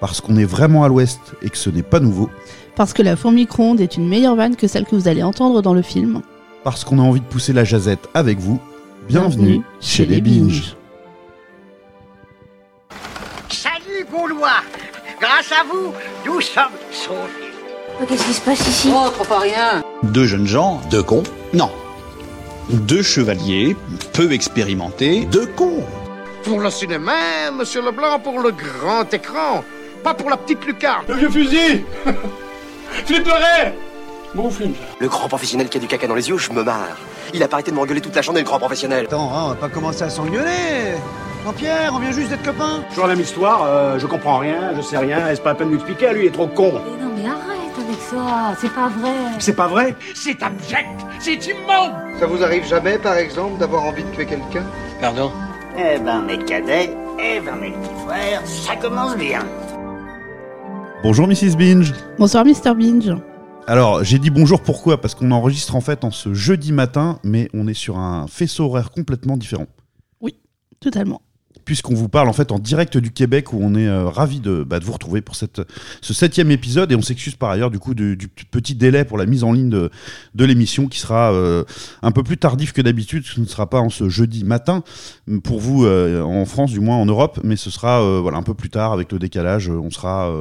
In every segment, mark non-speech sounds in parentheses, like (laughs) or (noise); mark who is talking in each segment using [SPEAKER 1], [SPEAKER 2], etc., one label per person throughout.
[SPEAKER 1] parce qu'on est vraiment à l'ouest et que ce n'est pas nouveau,
[SPEAKER 2] Parce que la fourmi micro-ondes est une meilleure vanne que celle que vous allez entendre dans le film.
[SPEAKER 1] parce qu'on a envie de pousser la jazette avec vous. Bienvenue, chez les Binges.
[SPEAKER 3] Salut Gaulois Grâce à vous, nous sommes sauvés.
[SPEAKER 4] Oh, Qu'est-ce qui se passe ici?
[SPEAKER 3] Oh, trop pas rien
[SPEAKER 5] Deux jeunes gens, deux cons Non. Deux chevaliers, peu expérimentés, deux cons.
[SPEAKER 6] Pour le cinéma, monsieur Leblanc, pour le grand écran. Pas pour la petite lucarne.
[SPEAKER 7] Le vieux fusil (laughs) Flipperait Bon film, ça.
[SPEAKER 8] Le grand professionnel qui a du caca dans les yeux, je me marre. Il a pas arrêté de m'engueuler toute la journée, le grand professionnel.
[SPEAKER 9] Attends, hein, on va pas commencer à s'engueuler Jean-Pierre, on vient juste d'être copains
[SPEAKER 7] Toujours la même histoire, euh, je comprends rien, je sais rien, c'est pas la peine de m'expliquer, lui il est trop con.
[SPEAKER 4] Mais non, mais arrête avec ça, c'est pas vrai.
[SPEAKER 7] C'est pas vrai
[SPEAKER 6] C'est abject C'est immonde
[SPEAKER 9] Ça vous arrive jamais, par exemple, d'avoir envie de tuer quelqu'un?
[SPEAKER 5] Pardon?
[SPEAKER 3] Eh ben, mes cadets, eh ben, mes petits frères, ça commence bien.
[SPEAKER 1] Bonjour Mrs. Binge.
[SPEAKER 2] Bonsoir Mr. Binge.
[SPEAKER 1] Alors, j'ai dit bonjour pourquoi? Parce qu'on enregistre en fait en ce jeudi matin, mais on est sur un faisceau horaire complètement différent.
[SPEAKER 2] Totalement.
[SPEAKER 1] Puisqu'on vous parle en fait en direct du Québec, où on est euh, ravis de, bah, de vous retrouver pour cette, ce septième épisode, et on s'excuse par ailleurs du coup du, du petit délai pour la mise en ligne de, de l'émission, qui sera euh, un peu plus tardif que d'habitude, ce ne sera pas en ce jeudi matin, pour vous euh, en France, du moins en Europe, mais ce sera euh, voilà, un peu plus tard avec le décalage, on sera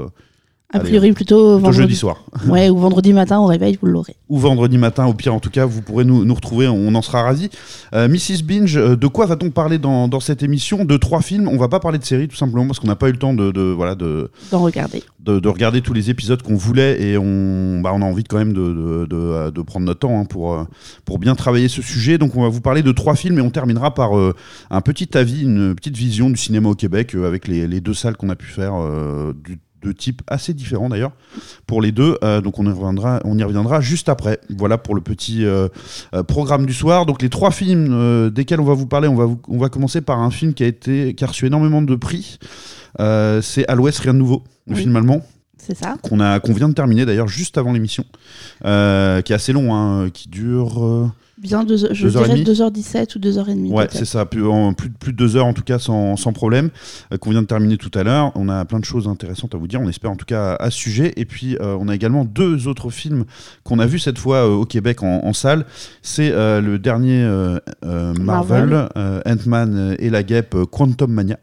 [SPEAKER 2] A priori plutôt
[SPEAKER 1] plutôt jeudi
[SPEAKER 2] vendredi.
[SPEAKER 1] soir. (laughs)
[SPEAKER 2] Ouais, ou vendredi matin au réveil, vous l'aurez.
[SPEAKER 1] ou vendredi matin, au pire en tout cas, vous pourrez nous, nous retrouver, on en sera ravis. Euh, Mrs. Binge, euh, de quoi va-t-on parler dans, dans cette émission De trois films, on va pas parler de séries tout simplement parce qu'on n'a pas eu le temps de, de, voilà, de,
[SPEAKER 2] D'en regarder.
[SPEAKER 1] de, de regarder tous les épisodes qu'on voulait et on, bah, on a envie quand même de, de, de, prendre notre temps hein, pour, euh, pour bien travailler ce sujet. Donc on va vous parler de trois films et on terminera par euh, un petit avis, une petite vision du cinéma au Québec euh, avec les, les deux salles qu'on a pu faire du de types assez différents d'ailleurs pour les deux. Euh, donc on y reviendra on y reviendra juste après. Voilà pour le petit euh, euh, programme du soir. Donc les trois films euh, desquels on va vous parler on va vous- on va commencer par un film qui a été qui a reçu énormément de prix. C'est à l'Ouest rien de nouveau le
[SPEAKER 2] Oui.
[SPEAKER 1] film allemand.
[SPEAKER 2] C'est ça.
[SPEAKER 1] Qu'on vient de terminer d'ailleurs juste avant l'émission. Qui est assez long hein, qui dure
[SPEAKER 2] Bien, deux, je
[SPEAKER 1] Deux
[SPEAKER 2] dirais
[SPEAKER 1] demie
[SPEAKER 2] 2h17 ou 2h30.
[SPEAKER 1] Ouais, c'est ça, plus, en plus, de- plus de deux heures en tout cas sans, sans problème, euh, qu'on vient de terminer tout à l'heure. On a plein de choses intéressantes à vous dire, on espère en tout cas à, à ce sujet. Et puis euh, on a également deux autres films qu'on a vus cette fois euh, au Québec en, en salle. C'est le dernier Marvel,
[SPEAKER 2] Marvel.
[SPEAKER 1] Ant-Man et la guêpe Quantum Mania.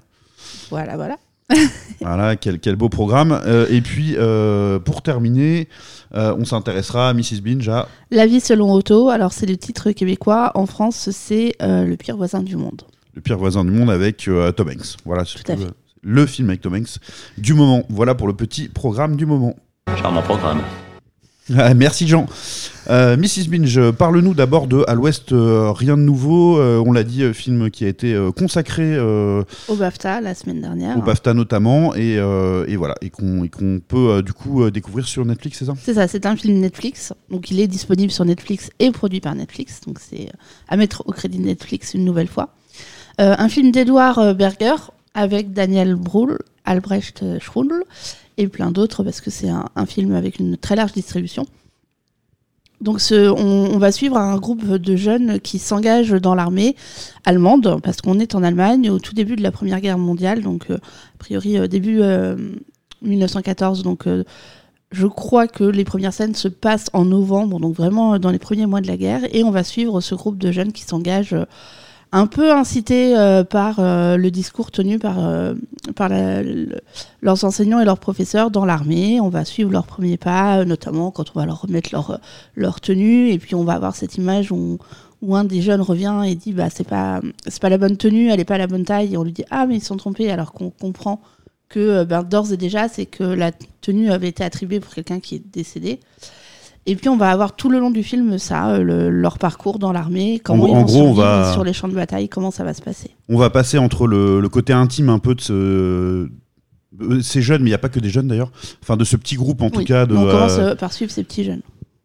[SPEAKER 2] Voilà, voilà. (laughs)
[SPEAKER 1] Voilà, quel, quel beau programme. Euh, et puis euh, pour terminer, euh, on s'intéressera à Mrs. Binge à
[SPEAKER 2] La vie selon Otto, alors c'est le titre québécois. En France, c'est euh, Le pire voisin du monde.
[SPEAKER 1] Le pire voisin du monde avec euh, Tom Hanks. Voilà, c'est
[SPEAKER 2] Tout à
[SPEAKER 1] le-
[SPEAKER 2] fait.
[SPEAKER 1] le film avec Tom Hanks du moment. Voilà pour le petit programme du moment.
[SPEAKER 5] Charmant programme.
[SPEAKER 1] Ah, merci Jean. Euh, Mrs. Binge, parle-nous d'abord de À l'Ouest, euh, rien de nouveau. Euh, on l'a dit, film qui a été consacré
[SPEAKER 2] Au BAFTA, la semaine dernière.
[SPEAKER 1] au BAFTA notamment, et, et voilà, et qu'on qu'on peut du coup découvrir sur Netflix, c'est ça?
[SPEAKER 2] C'est ça, c'est un film Netflix. Donc il est disponible sur Netflix et produit par Netflix. Donc c'est à mettre au crédit de Netflix une nouvelle fois. Un film d'Edouard Berger avec Daniel Brühl, Albrecht Schrundl et plein d'autres parce que c'est un, film avec une très large distribution. Donc on, va suivre un groupe de jeunes qui s'engagent dans l'armée allemande parce qu'on est en Allemagne au tout début de la Première Guerre mondiale, donc euh, a priori euh, début euh, 1914. Donc euh, je crois que les premières scènes se passent en novembre, donc vraiment dans les premiers mois de la guerre, et on va suivre ce groupe de jeunes qui s'engagent un peu incités euh, par euh, le discours tenu par, euh, leurs enseignants et leurs professeurs dans l'armée. On va suivre leurs premiers pas, notamment quand on va leur remettre leur, tenue, et puis on va avoir cette image où, un des jeunes revient et dit bah c'est pas pas la bonne tenue, elle est pas la bonne taille, et on lui dit ah mais ils sont trompés, alors qu'on comprend que ben, d'ores et déjà, c'est que la tenue avait été attribuée pour quelqu'un qui est décédé. Et puis on va avoir tout le long du film ça, euh, le- leur parcours dans l'armée, comment ils
[SPEAKER 1] en
[SPEAKER 2] vont
[SPEAKER 1] gros, on va-
[SPEAKER 2] sur les champs de bataille, comment ça va se passer.
[SPEAKER 1] On va passer entre le, le côté intime un peu de ce. euh, C'est jeune, mais il n'y a pas que des jeunes d'ailleurs. Enfin, de ce petit groupe en tout cas. De,
[SPEAKER 2] on commence
[SPEAKER 1] euh,
[SPEAKER 2] euh, par suivre ces petits jeunes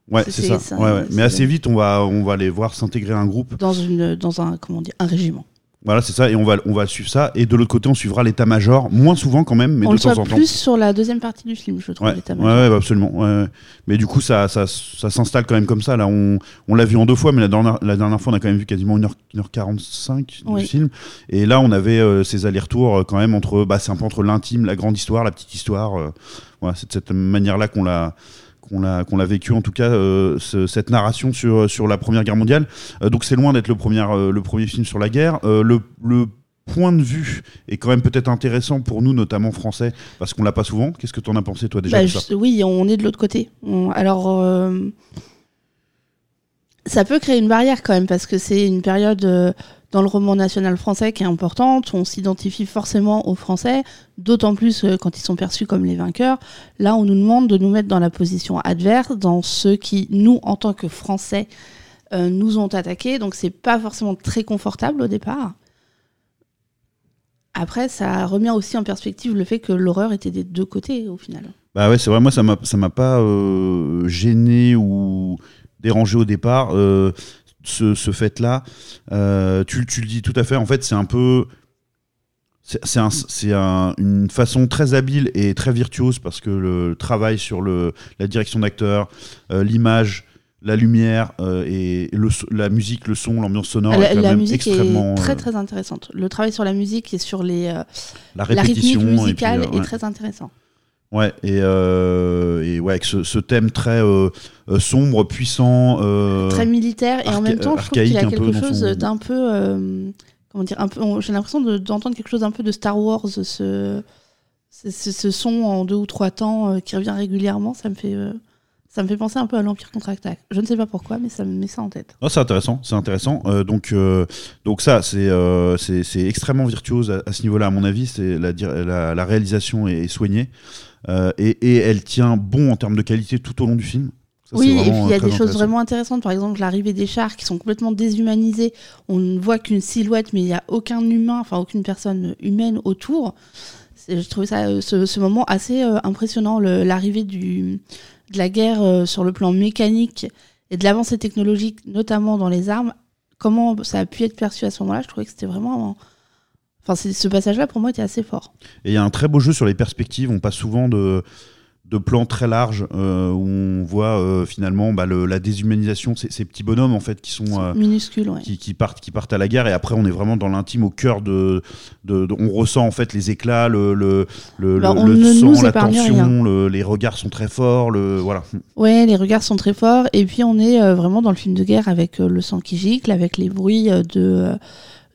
[SPEAKER 1] ouais,
[SPEAKER 2] c'est-
[SPEAKER 1] ça.
[SPEAKER 2] ça,
[SPEAKER 1] Ouais, ouais.
[SPEAKER 2] c'est-
[SPEAKER 1] Mais assez vite, on va, on va les voir s'intégrer à un groupe.
[SPEAKER 2] dans, une, dans un, comment dire, un régiment.
[SPEAKER 1] Voilà, c'est ça, et on va, on va suivre ça. Et de l'autre côté, on suivra l'état-major, moins souvent quand même, mais
[SPEAKER 2] On
[SPEAKER 1] de temps en temps.
[SPEAKER 2] plus sur la deuxième partie du film, je trouve.
[SPEAKER 1] Ouais, ouais,
[SPEAKER 2] l'état-major.
[SPEAKER 1] ouais, bah, absolument. ouais, ouais. Mais du coup, ça, ça, ça s'installe quand même comme ça. Là, on, on l'a vu en deux fois, mais la dernière, la dernière fois, on a quand même vu quasiment 1h, 1h45
[SPEAKER 2] Oui.
[SPEAKER 1] du film. Et là, on avait euh, ces allers-retours euh, quand même entre, bah, c'est un peu entre l'intime, la grande histoire, la petite histoire. euh, voilà, c'est de cette manière-là qu'on l'a. Qu'on l'a, qu'on l'a vécu en tout cas euh, ce- cette narration sur, sur la première guerre mondiale. Euh, donc c'est loin d'être le premier, euh, le premier film sur la guerre. Le, le point de vue est quand même peut-être intéressant pour nous notamment français parce qu'on l'a pas souvent. Qu'est-ce que tu en as pensé toi déjà
[SPEAKER 2] Bah,
[SPEAKER 1] de ça
[SPEAKER 2] je- oui, on est de l'autre côté. On- alors, ça peut créer une barrière quand même, parce que c'est une période dans le roman national français qui est importante. On s'identifie forcément aux Français, d'autant plus euh, quand ils sont perçus comme les vainqueurs. Là, on nous demande de nous mettre dans la position adverse, dans ceux qui, nous, en tant que Français, euh, nous ont attaqués. Donc, c'est pas forcément très confortable au départ. Après, ça remet aussi en perspective le fait que l'horreur était des deux côtés au final.
[SPEAKER 1] Bah ouais, c'est vrai, moi ça m'a pas euh, gêné ou dérangé au départ euh, ce, ce fait-là. Euh, tu, tu le dis tout à fait, en fait c'est un peu... C'est un- un- une façon très habile et très virtuose parce que le travail sur le, la direction d'acteur, euh, l'image, la lumière euh, et le, la musique, le son, l'ambiance sonore
[SPEAKER 2] la
[SPEAKER 1] est quand
[SPEAKER 2] la
[SPEAKER 1] même
[SPEAKER 2] musique
[SPEAKER 1] extrêmement...
[SPEAKER 2] est très très intéressante. Le travail sur la musique et sur les, euh,
[SPEAKER 1] la
[SPEAKER 2] la rythmique
[SPEAKER 1] répétition et puis,
[SPEAKER 2] musicale
[SPEAKER 1] euh, ouais.
[SPEAKER 2] est très intéressant.
[SPEAKER 1] Ouais, et, euh, et ouais, avec ce, ce thème très euh, euh, sombre, puissant. euh,
[SPEAKER 2] Très militaire et en même temps, je trouve qu'il a quelque chose
[SPEAKER 1] son-
[SPEAKER 2] d'un peu. comment dire un peu, on- J'ai l'impression de- d'entendre quelque chose d'un peu de Star Wars, ce, ce, son en deux ou trois temps qui revient régulièrement. Ça me fait. Ça me fait penser un peu à l'Empire contre-attaque. Je ne sais pas pourquoi, mais ça me met ça en tête.
[SPEAKER 1] Ah, c'est intéressant, c'est intéressant. Euh, donc, euh, donc ça, c'est euh, c'est extrêmement virtuose à, à ce niveau-là, à mon avis. C'est la, la, la réalisation est soignée euh, et, et elle tient bon en termes de qualité tout au long du film. Ça,
[SPEAKER 2] oui, et puis il y a des choses vraiment intéressantes. Par exemple, l'arrivée des chars qui sont complètement déshumanisés. On ne voit qu'une silhouette, mais il n'y a aucun humain, enfin aucune personne humaine autour. Je trouve ça, ce, ce moment assez impressionnant. L'arrivée du- de la guerre euh, sur le plan mécanique et de l'avancée technologique, notamment dans les armes. Comment ça a pu être perçu à ce moment-là? Je trouvais que c'était vraiment. Enfin, ce passage-là, pour moi, était assez fort.
[SPEAKER 1] Et il y a un très beau jeu sur les perspectives. On passe souvent de, de plans très larges euh, où on voit euh, finalement bah, le- la déshumanisation, ces, ces petits bonhommes en fait qui sont euh,
[SPEAKER 2] ouais.
[SPEAKER 1] qui, qui partent qui partent à la guerre et après on est vraiment dans l'intime au cœur de, de- de- on ressent en fait les éclats le le le,
[SPEAKER 2] Bah,
[SPEAKER 1] le-
[SPEAKER 2] ne
[SPEAKER 1] sang la tension les regards sont très forts le voilà
[SPEAKER 2] Ouais, les regards sont très forts. Et puis, on est vraiment dans le film de guerre avec le sang qui gicle, avec les bruits de,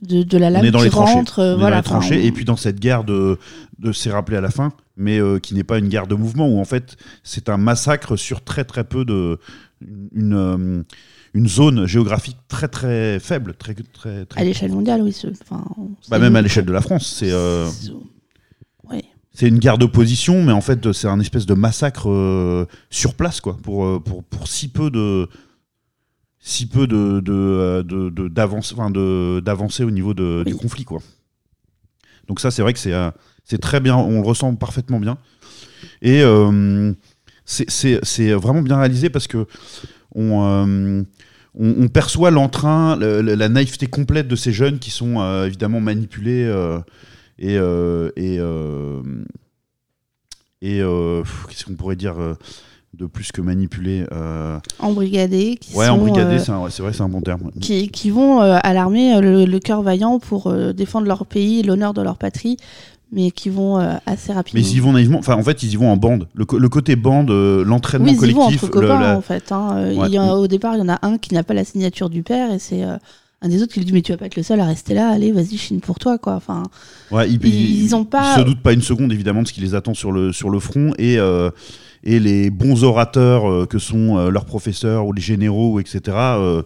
[SPEAKER 2] de, de la lame
[SPEAKER 1] on est dans
[SPEAKER 2] qui
[SPEAKER 1] les tranchées
[SPEAKER 2] rentre. euh,
[SPEAKER 1] On est
[SPEAKER 2] voilà,
[SPEAKER 1] dans les tranchées
[SPEAKER 2] enfin, on-
[SPEAKER 1] et puis dans cette guerre de de c'est rappelé à la fin mais euh, qui n'est pas une guerre de mouvement où en fait c'est un massacre sur très très peu de une euh, une zone géographique très très faible très très, très
[SPEAKER 2] À l'échelle mondiale, oui. Enfin,
[SPEAKER 1] bah, même à l'échelle de la France c'est euh,
[SPEAKER 2] Ouais.
[SPEAKER 1] C'est une guerre d'opposition, mais en fait, c'est un espèce de massacre sur place, quoi, pour, pour, pour si peu de si peu de de- euh, d'avance- enfin, de- d'avancée au niveau de, du conflit, quoi. Donc ça, c'est vrai que c'est euh, c'est très bien, on le ressent parfaitement bien, et euh, c'est- c'est c'est vraiment bien réalisé parce que on euh, on, on perçoit l'entrain, le- le- la naïveté complète de ces jeunes qui sont euh, évidemment manipulés et et et qu'est-ce qu'on pourrait dire de plus que manipulés euh,
[SPEAKER 2] Embrigadés. Qui
[SPEAKER 1] Ouais,
[SPEAKER 2] sont,
[SPEAKER 1] embrigadés,
[SPEAKER 2] euh,
[SPEAKER 1] c'est vrai, c'est un bon terme.
[SPEAKER 2] qui, qui vont euh, à l'armée euh, le, le cœur vaillant pour euh, défendre leur pays, l'honneur de leur patrie, mais qui vont assez rapidement.
[SPEAKER 1] Mais ils y vont naïvement. Enfin, en fait, ils y vont en bande. Le, côté bande, l'entraînement
[SPEAKER 2] oui, ils y vont
[SPEAKER 1] collectif.
[SPEAKER 2] entre
[SPEAKER 1] le-
[SPEAKER 2] copains,
[SPEAKER 1] la-
[SPEAKER 2] en fait. hein.
[SPEAKER 1] Ouais.
[SPEAKER 2] il y a- au départ, il y en a un qui n'a pas la signature du père, et c'est un des autres qui lui dit Mais tu vas pas être le seul à rester là, allez, vas-y, chine pour toi, quoi. Enfin,
[SPEAKER 1] Ouais, ils,
[SPEAKER 2] Ils- ils ont pas-
[SPEAKER 1] se doutent pas une seconde évidemment de ce qui les attend sur le sur le front et euh, et les bons orateurs euh, que sont euh, leurs professeurs ou les généraux etc. euh,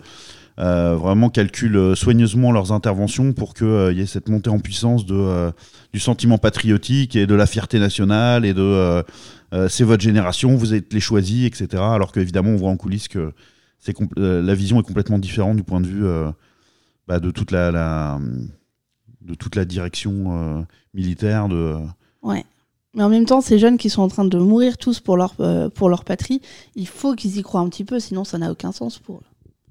[SPEAKER 1] vraiment calculent soigneusement leurs interventions pour qu'il y ait cette montée en puissance du sentiment patriotique et de la fierté nationale et de c'est votre génération, vous êtes les choisis, etc. Alors qu'évidemment on voit en coulisses que la vision est complètement différente du point de vue bah, de toute la, direction militaire de
[SPEAKER 2] ouais. Mais en même temps, ces jeunes qui sont en train de mourir tous pour leur, euh, pour leur patrie, il faut qu'ils y croient un petit peu, sinon ça n'a aucun sens pour eux.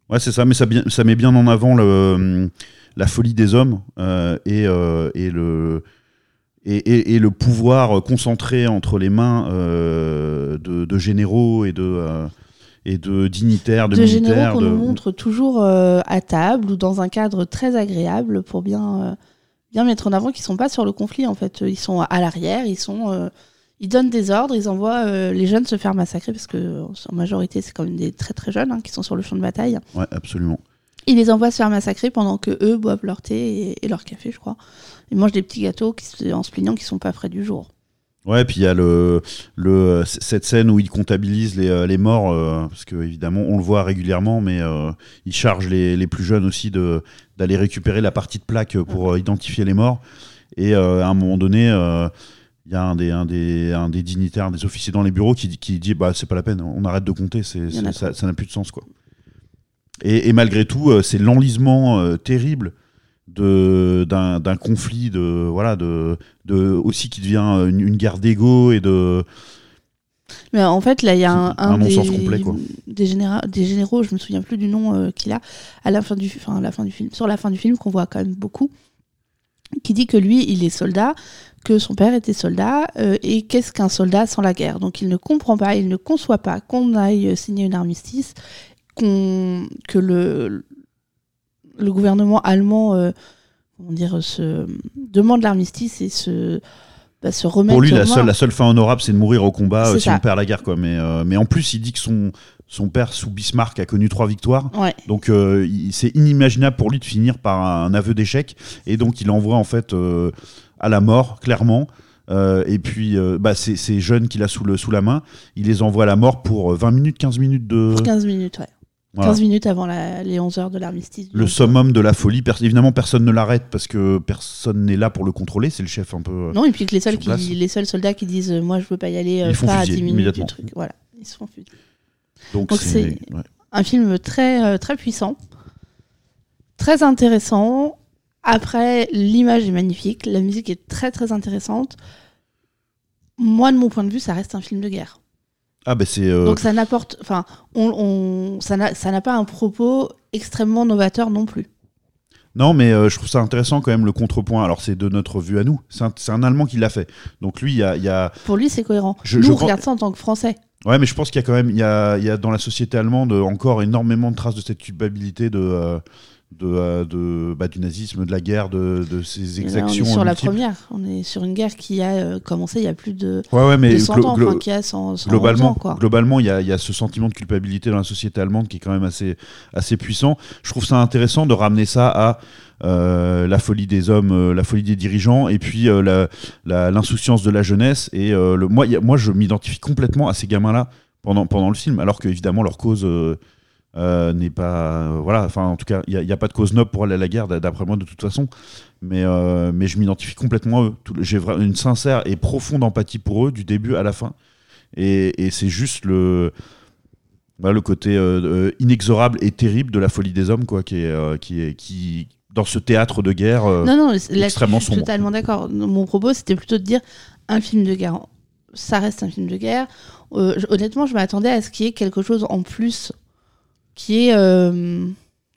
[SPEAKER 1] ouais c'est ça mais ça, bien, ça met bien en avant le la folie des hommes euh, et, euh, et le et, et- et le pouvoir concentré entre les mains de, de généraux et de et de dignitaires, de,
[SPEAKER 2] de
[SPEAKER 1] militaires.
[SPEAKER 2] généraux qu'on
[SPEAKER 1] de-
[SPEAKER 2] nous montre toujours euh, à table ou dans un cadre très agréable pour bien, euh, bien mettre en avant qu'ils sont pas sur le conflit en fait. Ils sont à l'arrière, ils sont, euh, ils donnent des ordres, ils envoient euh, les jeunes se faire massacrer parce que en majorité c'est quand même des très très jeunes hein, qui sont sur le champ de bataille.
[SPEAKER 1] Ouais, absolument.
[SPEAKER 2] Ils les envoient se faire massacrer pendant que eux boivent leur thé et, et leur café, je crois. Ils mangent des petits gâteaux qui, en se plaignant qui sont pas frais du jour.
[SPEAKER 1] Ouais, puis il y a le, le, cette scène où il comptabilise les, euh, les morts, euh, parce que évidemment on le voit régulièrement, mais euh, il charge les, les plus jeunes aussi d'aller récupérer la partie de plaque pour identifier les morts. Et euh, à un moment donné, il y a un des, un, des, un des dignitaires, des officiers dans les bureaux qui, dit- qui dit bah c'est pas la peine, on arrête de compter, c'est, ça n'a plus de sens quoi. Et, et malgré tout, c'est l'enlisement terrible d'un d'un conflit de voilà de, de aussi qui devient euh, une, une guerre d'ego et de
[SPEAKER 2] Mais en fait, là, il y a un,
[SPEAKER 1] un
[SPEAKER 2] un des,
[SPEAKER 1] complet, quoi.
[SPEAKER 2] des, généra- des généraux, je me souviens plus du nom euh, qu'il a, à la fin du, enfin, à la fin du film, sur la fin du film, qu'on voit quand même beaucoup, qui dit que lui, il est soldat, que son père était soldat, euh, et qu'est-ce qu'un soldat sans la guerre? Donc il ne comprend pas, il ne conçoit pas qu'on aille signer une armistice, qu'on, que le, le gouvernement allemand, euh, comment dire, se demande l'armistice et se, bah, se remettre
[SPEAKER 1] pour lui la seule la seule fin honorable c'est de mourir au combat euh, si
[SPEAKER 2] ça.
[SPEAKER 1] on perd la guerre quoi mais euh, mais en plus il dit que son son père sous Bismarck a connu trois victoires
[SPEAKER 2] Ouais.
[SPEAKER 1] donc euh, c'est inimaginable pour lui de finir par un aveu d'échec et donc il envoie en fait à la mort clairement Euh, et puis euh, bah, ces, jeunes qu'il a sous, le, sous la main, il les envoie à la mort pour euh, 20 minutes, 15 minutes de...
[SPEAKER 2] Pour 15 minutes, ouais.
[SPEAKER 1] Voilà.
[SPEAKER 2] 15 minutes avant la- les 11 heures de l'armistice.
[SPEAKER 1] Le summum de la folie. Évidemment, personne ne l'arrête parce que personne n'est là pour le contrôler. C'est le chef un peu. euh,
[SPEAKER 2] Non, et puis que les seuls, qui, les seuls soldats qui disent euh, Moi, je veux pas y aller, euh,
[SPEAKER 1] Ils font
[SPEAKER 2] pas à
[SPEAKER 1] fusiller
[SPEAKER 2] 10 minutes du truc. Voilà, ils se font fusiller.
[SPEAKER 1] Donc, c'est. ouais.
[SPEAKER 2] Un film très, très puissant, très intéressant. Après, l'image est magnifique, la musique est très, très intéressante. Moi, de mon point de vue, ça reste un film de guerre.
[SPEAKER 1] Ah, bah c'est. euh,
[SPEAKER 2] Donc ça n'apporte, enfin, on, on- ça n'a pas un propos extrêmement novateur non plus.
[SPEAKER 1] Non, mais euh, je trouve ça intéressant quand même le contrepoint. Alors, c'est de notre vue à nous. C'est un, un Allemand qui l'a fait. Donc, lui, il y a. il y a-
[SPEAKER 2] Pour lui, c'est cohérent.
[SPEAKER 1] Je-
[SPEAKER 2] Nous,
[SPEAKER 1] je
[SPEAKER 2] on
[SPEAKER 1] pense-
[SPEAKER 2] regarde ça en tant que Français.
[SPEAKER 1] Ouais, mais je pense qu'il y a quand même. Il y a, y a dans la société allemande encore énormément de traces de cette culpabilité de. euh, de, euh, de- bah, du nazisme, de la guerre, de, de ces
[SPEAKER 2] Et là,
[SPEAKER 1] exactions.
[SPEAKER 2] on est sur la
[SPEAKER 1] multiples.
[SPEAKER 2] première. On est sur une guerre qui a euh, commencé il y a plus de,
[SPEAKER 1] Ouais, ouais, mais
[SPEAKER 2] de 100
[SPEAKER 1] glo-
[SPEAKER 2] ans,
[SPEAKER 1] glo-
[SPEAKER 2] enfin, qui a 100, 111
[SPEAKER 1] globalement,
[SPEAKER 2] ans, quoi.
[SPEAKER 1] globalement, il y a, il y a ce sentiment de culpabilité dans la société allemande qui est quand même assez, assez puissant. Je trouve ça intéressant de ramener ça à euh, la folie des hommes, euh, la folie des dirigeants, et puis euh, l'insouciance de la jeunesse. Et le, moi, il y a- moi, je m'identifie complètement à ces gamins-là pendant, pendant le film, alors qu'évidemment leur cause euh, n'est pas, euh, voilà. Enfin, en tout cas, il n'y a, pas de cause noble pour aller à la guerre, d'après moi, de toute façon. Mais, euh, mais je m'identifie complètement à eux. J'ai une sincère et profonde empathie pour eux du début à la fin. Et, et c'est juste le, voilà, le côté inexorable et terrible de la folie des hommes, quoi, qui est, qui est, qui dans ce théâtre de guerre.
[SPEAKER 2] Non, non, là,
[SPEAKER 1] extrêmement
[SPEAKER 2] je suis
[SPEAKER 1] sombre.
[SPEAKER 2] totalement d'accord. Mon propos, c'était plutôt de dire un film de guerre. Ça reste un film de guerre. Honnêtement, je m'attendais à ce qu'il y ait quelque chose en plus qui est. euh,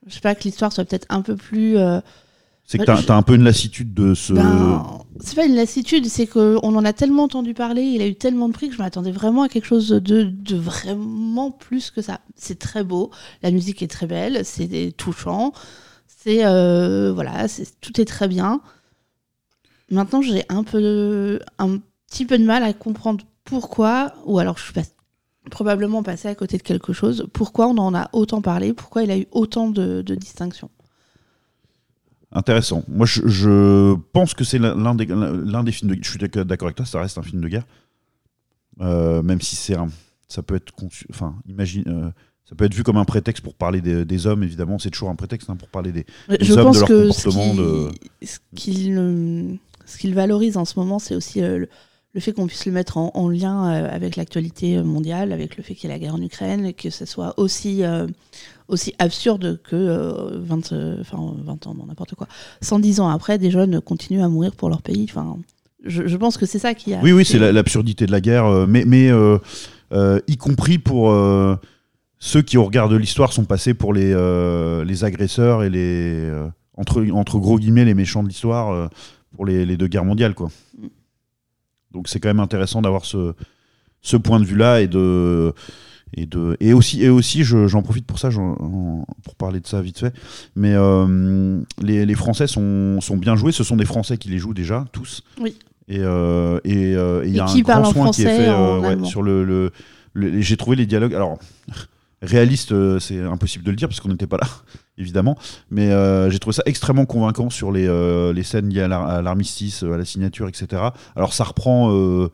[SPEAKER 2] je sais pas, que l'histoire soit peut-être un peu plus. euh,
[SPEAKER 1] c'est que t'as as un peu une lassitude de ce.
[SPEAKER 2] ben, c'est pas une lassitude, c'est qu'on en a tellement entendu parler, il a eu tellement de prix que je m'attendais vraiment à quelque chose de, de vraiment plus que ça. C'est très beau, la musique est très belle, c'est touchant, c'est euh, voilà, tout est très bien. Maintenant, j'ai un peu, un petit peu de mal à comprendre pourquoi, ou alors je suis pas- probablement passé à côté de quelque chose. Pourquoi on en a autant parlé? Pourquoi il a eu autant de, de distinctions?
[SPEAKER 1] Intéressant. Moi, je, je pense que c'est l'un des, l'un des films de Je suis d'accord avec toi, ça reste un film de guerre. Euh, même si c'est un. Ça peut être conçu. Enfin, imagine. euh, ça peut être vu comme un prétexte pour parler des, des hommes, évidemment. C'est toujours un prétexte hein, pour parler des, des
[SPEAKER 2] Je
[SPEAKER 1] hommes,
[SPEAKER 2] pense
[SPEAKER 1] de leur
[SPEAKER 2] que ce
[SPEAKER 1] comportement.
[SPEAKER 2] ce qu'il ce qu'il valorise en ce moment, c'est aussi euh, le, le fait qu'on puisse le mettre en, en lien euh, avec l'actualité mondiale, avec le fait qu'il y ait la guerre en Ukraine, et que ce soit aussi, euh, aussi absurde que euh, 20, euh, enfin, 20 ans, n'importe quoi. 110 ans après, des jeunes continuent à mourir pour leur pays. Enfin, je, je pense que c'est ça qui a.
[SPEAKER 1] Oui, oui, c'est la- l'absurdité de la guerre, mais, mais euh, y compris pour ceux qui, au regard de l'histoire, sont passés pour les, les agresseurs et les. entre, entre gros guillemets les méchants de l'histoire pour les, les deux guerres mondiales. Quoi.
[SPEAKER 2] Mm.
[SPEAKER 1] Donc c'est quand même intéressant d'avoir ce, ce point de vue-là et de. Et, de, et aussi, et aussi je- j'en profite pour ça, pour parler de ça vite fait. Mais euh, les, les Français sont, sont bien joués. Ce sont des Français qui les jouent déjà, tous.
[SPEAKER 2] Oui.
[SPEAKER 1] Et euh, et, euh, et il y
[SPEAKER 2] Et
[SPEAKER 1] a
[SPEAKER 2] qui
[SPEAKER 1] un grand soin qui est fait ouais, sur le. le, le- J'ai trouvé les dialogues. Alors, réaliste, euh, c'est impossible de le dire parce qu'on n'était pas là, (laughs) évidemment. Mais euh, j'ai trouvé ça extrêmement convaincant sur les, euh, les scènes liées à l'ar- à l'armistice, à la signature, etc. Alors, ça reprend euh,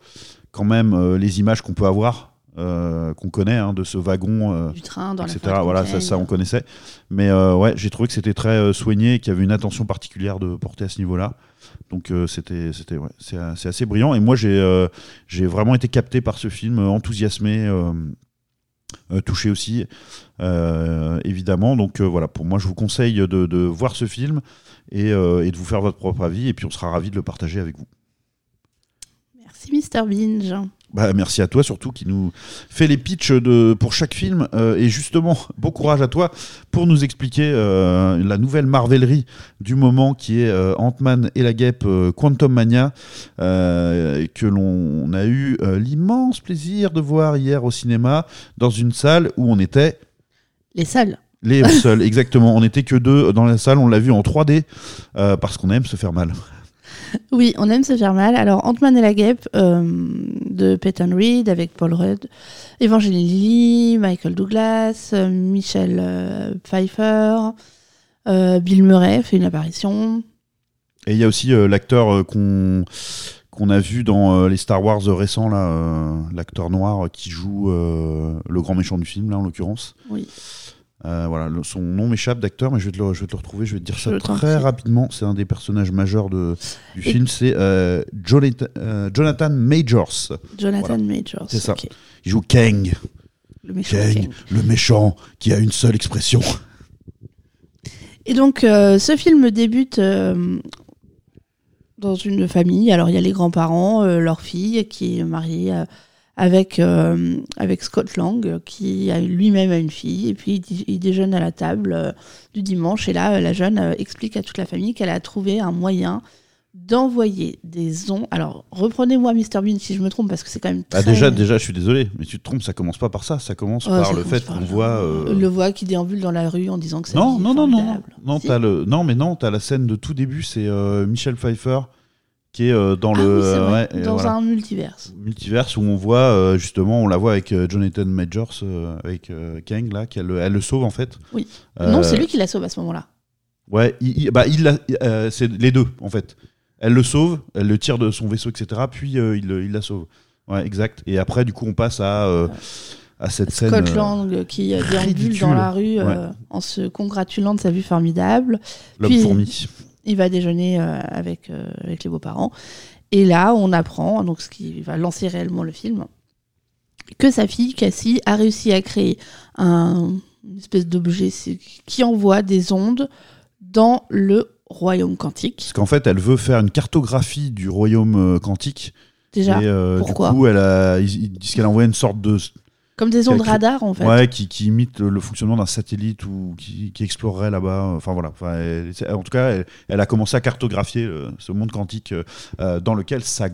[SPEAKER 1] quand même les images qu'on peut avoir, qu'on connaît, hein, de ce wagon.
[SPEAKER 2] Du train dans
[SPEAKER 1] etc. Voilà, ça, ça, on connaissait. Mais ouais, j'ai trouvé que c'était très soigné qu'il y avait une attention particulière de porter à ce niveau-là. Donc euh, c'était, c'était, ouais, c'est, assez brillant. Et moi, j'ai, euh, j'ai vraiment été capté par ce film, enthousiasmé, euh, touché aussi, euh, évidemment. Donc euh, voilà, pour moi, je vous conseille de, voir ce film et, euh, et de vous faire votre propre avis. Et puis, on sera ravis de le partager avec vous.
[SPEAKER 2] Merci Mr Binge.
[SPEAKER 1] Bah, merci à toi surtout qui nous fait les pitchs de, pour chaque film. Euh, et justement, (laughs) bon courage à toi pour nous expliquer euh, la nouvelle marvellerie du moment qui est euh, Ant-Man et la guêpe Quantum Mania, que l'on a eu l'immense plaisir de voir hier au cinéma dans une salle où on était
[SPEAKER 2] Les seuls.
[SPEAKER 1] les (laughs) seuls. exactement, on n'était que deux dans la salle, on l'a vu en 3D euh, parce qu'on aime se faire mal. (laughs)
[SPEAKER 2] Oui, on aime se faire mal. Alors, Ant-Man et la guêpe euh, de Peyton Reed avec Paul Rudd, Evangeline Lilly, Michael Douglas, euh, Michel euh, Pfeiffer, euh, Bill Murray fait une apparition.
[SPEAKER 1] Et il y a aussi l'acteur qu'on qu'on a vu dans les Star Wars récents, là, l'acteur noir qui joue le grand méchant du film, là, en l'occurrence.
[SPEAKER 2] Oui.
[SPEAKER 1] Euh, voilà, le- son nom m'échappe d'acteur, mais je vais, te le, je vais te le retrouver, je vais te dire ça très rapidement. C'est un des personnages majeurs de, du
[SPEAKER 2] Et-
[SPEAKER 1] film, c'est euh, Jonathan, euh, Jonathan Majors.
[SPEAKER 2] Jonathan
[SPEAKER 1] Voilà.
[SPEAKER 2] Majors.
[SPEAKER 1] C'est ça. Il joue Kang.
[SPEAKER 2] Le méchant
[SPEAKER 1] Kang,
[SPEAKER 2] Kang.
[SPEAKER 1] le méchant qui a une seule expression.
[SPEAKER 2] Et donc, ce film débute dans une famille. Alors, il y a les grands-parents, leur fille qui est mariée avec, euh, avec Scott Lang, qui a lui-même a une fille. Et puis, il, dé- il déjeune à la table euh, du dimanche. Et là, euh, la jeune explique à toute la famille qu'elle a trouvé un moyen d'envoyer des ondes. Alors, reprenez-moi Mr Bean si je me trompe, parce que c'est quand même
[SPEAKER 1] Ah, déjà, déjà, je suis désolé, mais tu te trompes, ça commence pas par ça. Ça commence par
[SPEAKER 2] ça
[SPEAKER 1] le
[SPEAKER 2] commence
[SPEAKER 1] fait qu'on voit. euh,
[SPEAKER 2] Le voix qui déambule dans la rue en disant que ça
[SPEAKER 1] Non, non, non, non, non,
[SPEAKER 2] Si.
[SPEAKER 1] le, non, mais non, t'as la scène de tout début, c'est euh, Michel Pfeiffer qui est euh, dans
[SPEAKER 2] Ah
[SPEAKER 1] le
[SPEAKER 2] oui, c'est vrai,
[SPEAKER 1] ouais, et
[SPEAKER 2] dans
[SPEAKER 1] voilà,
[SPEAKER 2] un multiverse.
[SPEAKER 1] multiverse où on voit euh, justement, on la voit avec euh, Jonathan Majors, euh, avec euh, Kang là, qui elle, le- elle le sauve en fait.
[SPEAKER 2] Oui.
[SPEAKER 1] Euh,
[SPEAKER 2] Non, c'est lui qui la sauve à ce moment-là.
[SPEAKER 1] Ouais, il, il- bah, il euh, c'est les deux en fait. Elle le sauve, elle le tire de son vaisseau, etc. Puis euh, il, il la sauve. Ouais, exact. Et après, du coup, on passe à euh, à cette scène.
[SPEAKER 2] Scott
[SPEAKER 1] euh,
[SPEAKER 2] Lang qui euh, déambule
[SPEAKER 1] ridicule.
[SPEAKER 2] dans la rue euh, en se congratulant de sa vue formidable.
[SPEAKER 1] L'homme fourmi.
[SPEAKER 2] Il va déjeuner euh, avec, euh, avec les beaux-parents. Et là, on apprend, donc ce qui va lancer réellement le film, que sa fille, Cassie, a réussi à créer un, une espèce d'objet qui envoie des ondes dans le royaume quantique.
[SPEAKER 1] Parce qu'en fait, elle veut faire une cartographie du royaume euh, quantique.
[SPEAKER 2] Déjà,
[SPEAKER 1] Et euh,
[SPEAKER 2] pourquoi?
[SPEAKER 1] du coup, elle a, ils, ils disent qu'elle a envoyé une sorte de.
[SPEAKER 2] Comme des ondes radar, en fait.
[SPEAKER 1] Ouais, qui, qui imite le fonctionnement d'un satellite ou qui, qui explorerait là-bas. Enfin voilà. Enfin, elle- c'est- en tout cas, elle, elle a commencé à cartographier euh, ce monde quantique euh, euh, dans lequel sa,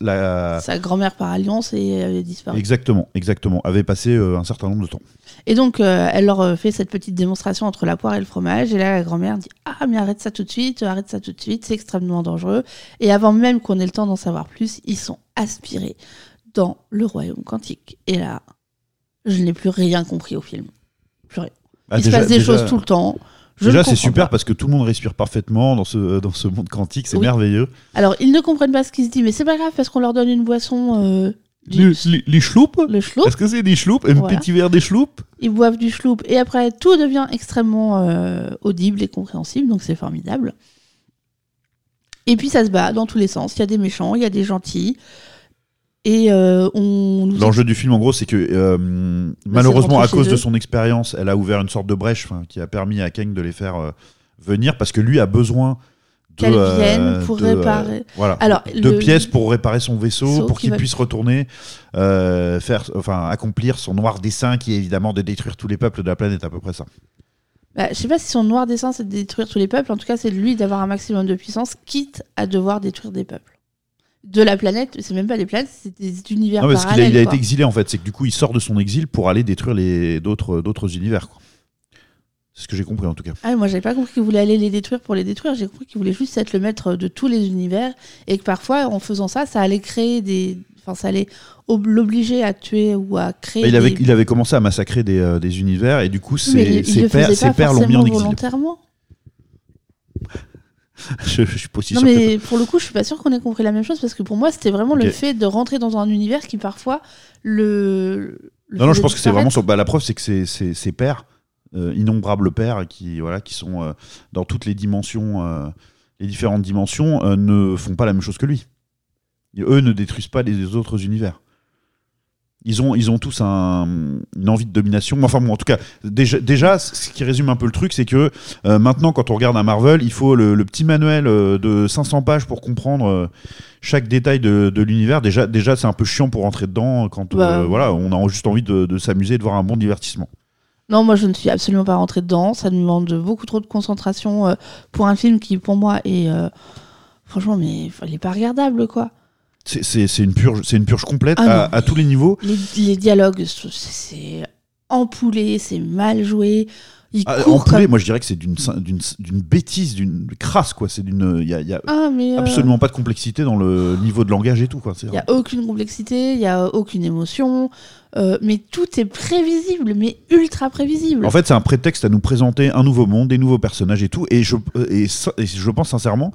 [SPEAKER 1] la,
[SPEAKER 2] Sa grand-mère par alliance et avait disparu.
[SPEAKER 1] exactement, exactement, avait passé euh, un certain nombre de temps.
[SPEAKER 2] Et donc, euh, elle leur euh, fait cette petite démonstration entre la poire et le fromage. Et là, la grand-mère dit Ah, mais arrête ça tout de suite, arrête ça tout de suite, c'est extrêmement dangereux. Et avant même qu'on ait le temps d'en savoir plus, ils sont aspirés dans le royaume quantique. Et là, je n'ai plus rien compris au film. Plus rien.
[SPEAKER 1] Ah,
[SPEAKER 2] Il
[SPEAKER 1] déjà-
[SPEAKER 2] se passe des
[SPEAKER 1] déjà-
[SPEAKER 2] choses tout le temps. Je
[SPEAKER 1] Déjà, c'est super
[SPEAKER 2] pas.
[SPEAKER 1] parce que tout le monde respire parfaitement dans ce, dans ce monde quantique, c'est
[SPEAKER 2] Oui.
[SPEAKER 1] merveilleux.
[SPEAKER 2] Alors, ils ne comprennent pas ce qui se dit, mais c'est pas grave parce qu'on leur donne une boisson. euh, du-
[SPEAKER 1] Les, les, les schloups
[SPEAKER 2] le schloup.
[SPEAKER 1] Est-ce que c'est des schloups Un
[SPEAKER 2] Voilà.
[SPEAKER 1] petit verre des schloups
[SPEAKER 2] Ils boivent du schloup et après tout devient extrêmement euh, audible et compréhensible, donc c'est formidable. Et puis ça se bat dans tous les sens. Il y a des méchants, il y a des gentils. Et euh, on
[SPEAKER 1] L'enjeu du film, en gros, c'est que euh, malheureusement, à cause de son expérience, elle a ouvert une sorte de brèche qui a permis à Kang de les faire euh, venir parce que lui a besoin euh,
[SPEAKER 2] viennent pour
[SPEAKER 1] de,
[SPEAKER 2] réparer.
[SPEAKER 1] voilà,
[SPEAKER 2] Alors,
[SPEAKER 1] pièces pour réparer son vaisseau,
[SPEAKER 2] Vaisseau
[SPEAKER 1] pour
[SPEAKER 2] qui
[SPEAKER 1] qu'il puisse retourner, faire, enfin, accomplir son noir dessein qui est évidemment de détruire tous les peuples de la planète, à peu près ça.
[SPEAKER 2] Bah, je sais pas si son noir dessin c'est de détruire tous les peuples, en tout cas c'est de lui d'avoir un maximum de puissance, quitte à devoir détruire des peuples. De la planète, c'est même pas des planètes, c'est des univers
[SPEAKER 1] Non, parce qu'il a, il a été exilé en fait. C'est que du coup, il sort de son exil pour aller détruire les d'autres d'autres univers. quoi. C'est ce que j'ai compris en tout cas.
[SPEAKER 2] Ah, moi j'avais pas compris qu'il voulait aller les détruire pour les détruire, j'ai compris qu'il voulait juste être le maître de tous les univers et que parfois en faisant ça, ça allait créer des. Enfin, ça allait ob- l'obliger à tuer ou à créer.
[SPEAKER 1] Bah, il, avait,
[SPEAKER 2] des...
[SPEAKER 1] il avait commencé à massacrer des, euh, des univers et du coup, ses, ses pères, ses pères l'ont mis en exil.
[SPEAKER 2] volontairement. (laughs)
[SPEAKER 1] je, je suis pas aussi
[SPEAKER 2] Non
[SPEAKER 1] sûr que
[SPEAKER 2] mais pour le coup, je suis pas sûre qu'on ait compris la même chose parce que pour moi, c'était vraiment le fait de rentrer dans un univers qui parfois le. le
[SPEAKER 1] Non, non, je pense que c'est vraiment sur. Bah, la preuve, c'est que ses pères, euh, innombrables pères, qui, voilà, qui sont euh, dans toutes les dimensions, euh, les différentes dimensions, ne font pas la même chose que lui. Et eux ne détruisent pas les autres univers. Ils ont, ils ont tous un- une envie de domination. Enfin bon, en tout cas, déjà, déjà, ce qui résume un peu le truc, c'est que euh, maintenant, quand on regarde un Marvel, il faut le, le petit manuel euh, de 500 pages pour comprendre euh, chaque détail de, de l'univers. Déjà, déjà c'est un peu chiant pour rentrer dedans quand
[SPEAKER 2] Bah,
[SPEAKER 1] voilà, on a juste envie de, de s'amuser, de voir un bon divertissement.
[SPEAKER 2] Non, moi je ne suis absolument pas rentrée dedans. Ça demande beaucoup trop de concentration pour un film qui, pour moi, est. Franchement, mais il est pas regardable quoi.
[SPEAKER 1] C'est- une purge, c'est une purge complète
[SPEAKER 2] Ah
[SPEAKER 1] à, à tous les niveaux.
[SPEAKER 2] Les, les dialogues, c'est- empoulé, c'est mal joué. Il
[SPEAKER 1] Ah,
[SPEAKER 2] comme-
[SPEAKER 1] moi je dirais que c'est d'une bêtise, d'une crasse quoi. C'est d'une, il y a, y
[SPEAKER 2] Ah, euh,
[SPEAKER 1] absolument pas de complexité dans le niveau de langage et tout quoi.
[SPEAKER 2] Il n'y a aucune complexité, il n'y a aucune émotion, euh, mais tout est prévisible, mais ultra prévisible.
[SPEAKER 1] En fait, c'est un prétexte à nous présenter un nouveau monde, des nouveaux personnages et tout. Et je, euh, et, je pense sincèrement,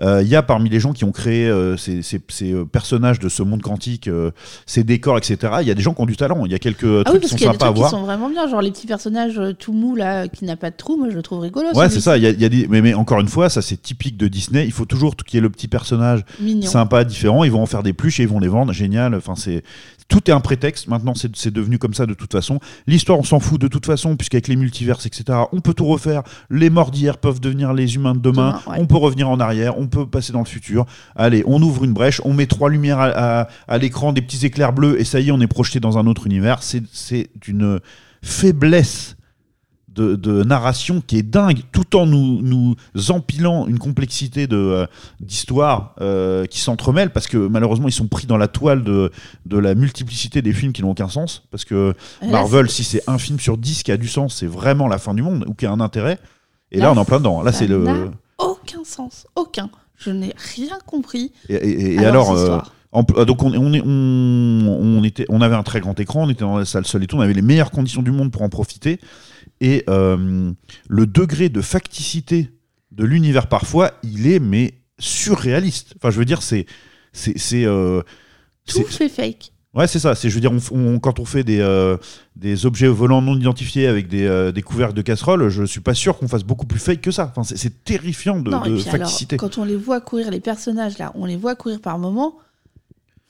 [SPEAKER 1] euh, il y a parmi les gens qui ont créé euh, ces, ces- ces, euh, personnages de ce monde quantique, euh, ces décors, etc. Il y a des gens qui ont du talent. Il y a quelques
[SPEAKER 2] ah oui,
[SPEAKER 1] trucs qui
[SPEAKER 2] parce
[SPEAKER 1] sont
[SPEAKER 2] qu'il y a des
[SPEAKER 1] à
[SPEAKER 2] trucs qui sont vraiment bien, genre les petits personnages euh, tout mous là, qui n'a pas de trou, moi je le trouve rigolo.
[SPEAKER 1] Ouais, c'est ça. Y a, y a des... mais, mais encore une fois, ça c'est typique de Disney. Il faut toujours qu'il y ait le petit personnage
[SPEAKER 2] Mignon.
[SPEAKER 1] sympa, différent. Ils vont en faire des pluches et ils vont les vendre. Génial. Enfin, c'est tout est un prétexte. Maintenant, c'est devenu comme ça de toute façon. L'histoire, on s'en fout de toute façon, puisqu'avec les multiverses, etc., on peut tout refaire. Les morts d'hier peuvent devenir les humains de demain.
[SPEAKER 2] Demain, ouais.
[SPEAKER 1] On peut revenir en arrière. On peut passer dans le futur. Allez, on ouvre une brèche. On met trois lumières à, à- à l'écran, des petits éclairs bleus, et ça y est, on est projeté dans un autre univers. C'est c'est d'une faiblesse de, de narration qui est dingue, tout en nous, nous empilant une complexité de, euh, d'histoire euh, qui s'entremêle, parce que malheureusement ils sont pris dans la toile de, de la multiplicité des films qui n'ont aucun sens, parce que
[SPEAKER 2] Là,
[SPEAKER 1] Marvel, si c'est un film sur dix qui a du sens, c'est vraiment la fin du monde, ou qui a un intérêt, et là,
[SPEAKER 2] Là,
[SPEAKER 1] on est en plein dedans. Là
[SPEAKER 2] ça
[SPEAKER 1] c'est le...
[SPEAKER 2] Aucun sens, aucun. Je n'ai rien compris.
[SPEAKER 1] Et, alors... euh, en donc on, on, est- on, on était, on avait un très grand écran, on était dans la salle seule et tout, on avait les meilleures conditions du monde pour en profiter. Et euh, le degré de facticité de l'univers parfois, il est mais surréaliste. Enfin, je veux dire, c'est, c'est, c'est, euh,
[SPEAKER 2] Tout fait fake.
[SPEAKER 1] ouais, c'est ça. C'est, je veux dire, on, on- quand on fait des, euh, des objets volants non identifiés avec des, euh, des couvercles de casserole, je suis pas sûr qu'on fasse beaucoup plus fake que ça. Enfin, c'est, terrifiant de,
[SPEAKER 2] non,
[SPEAKER 1] de
[SPEAKER 2] et puis alors,
[SPEAKER 1] facticité.
[SPEAKER 2] quand on les voit courir, les personnages là, on les voit courir par moments,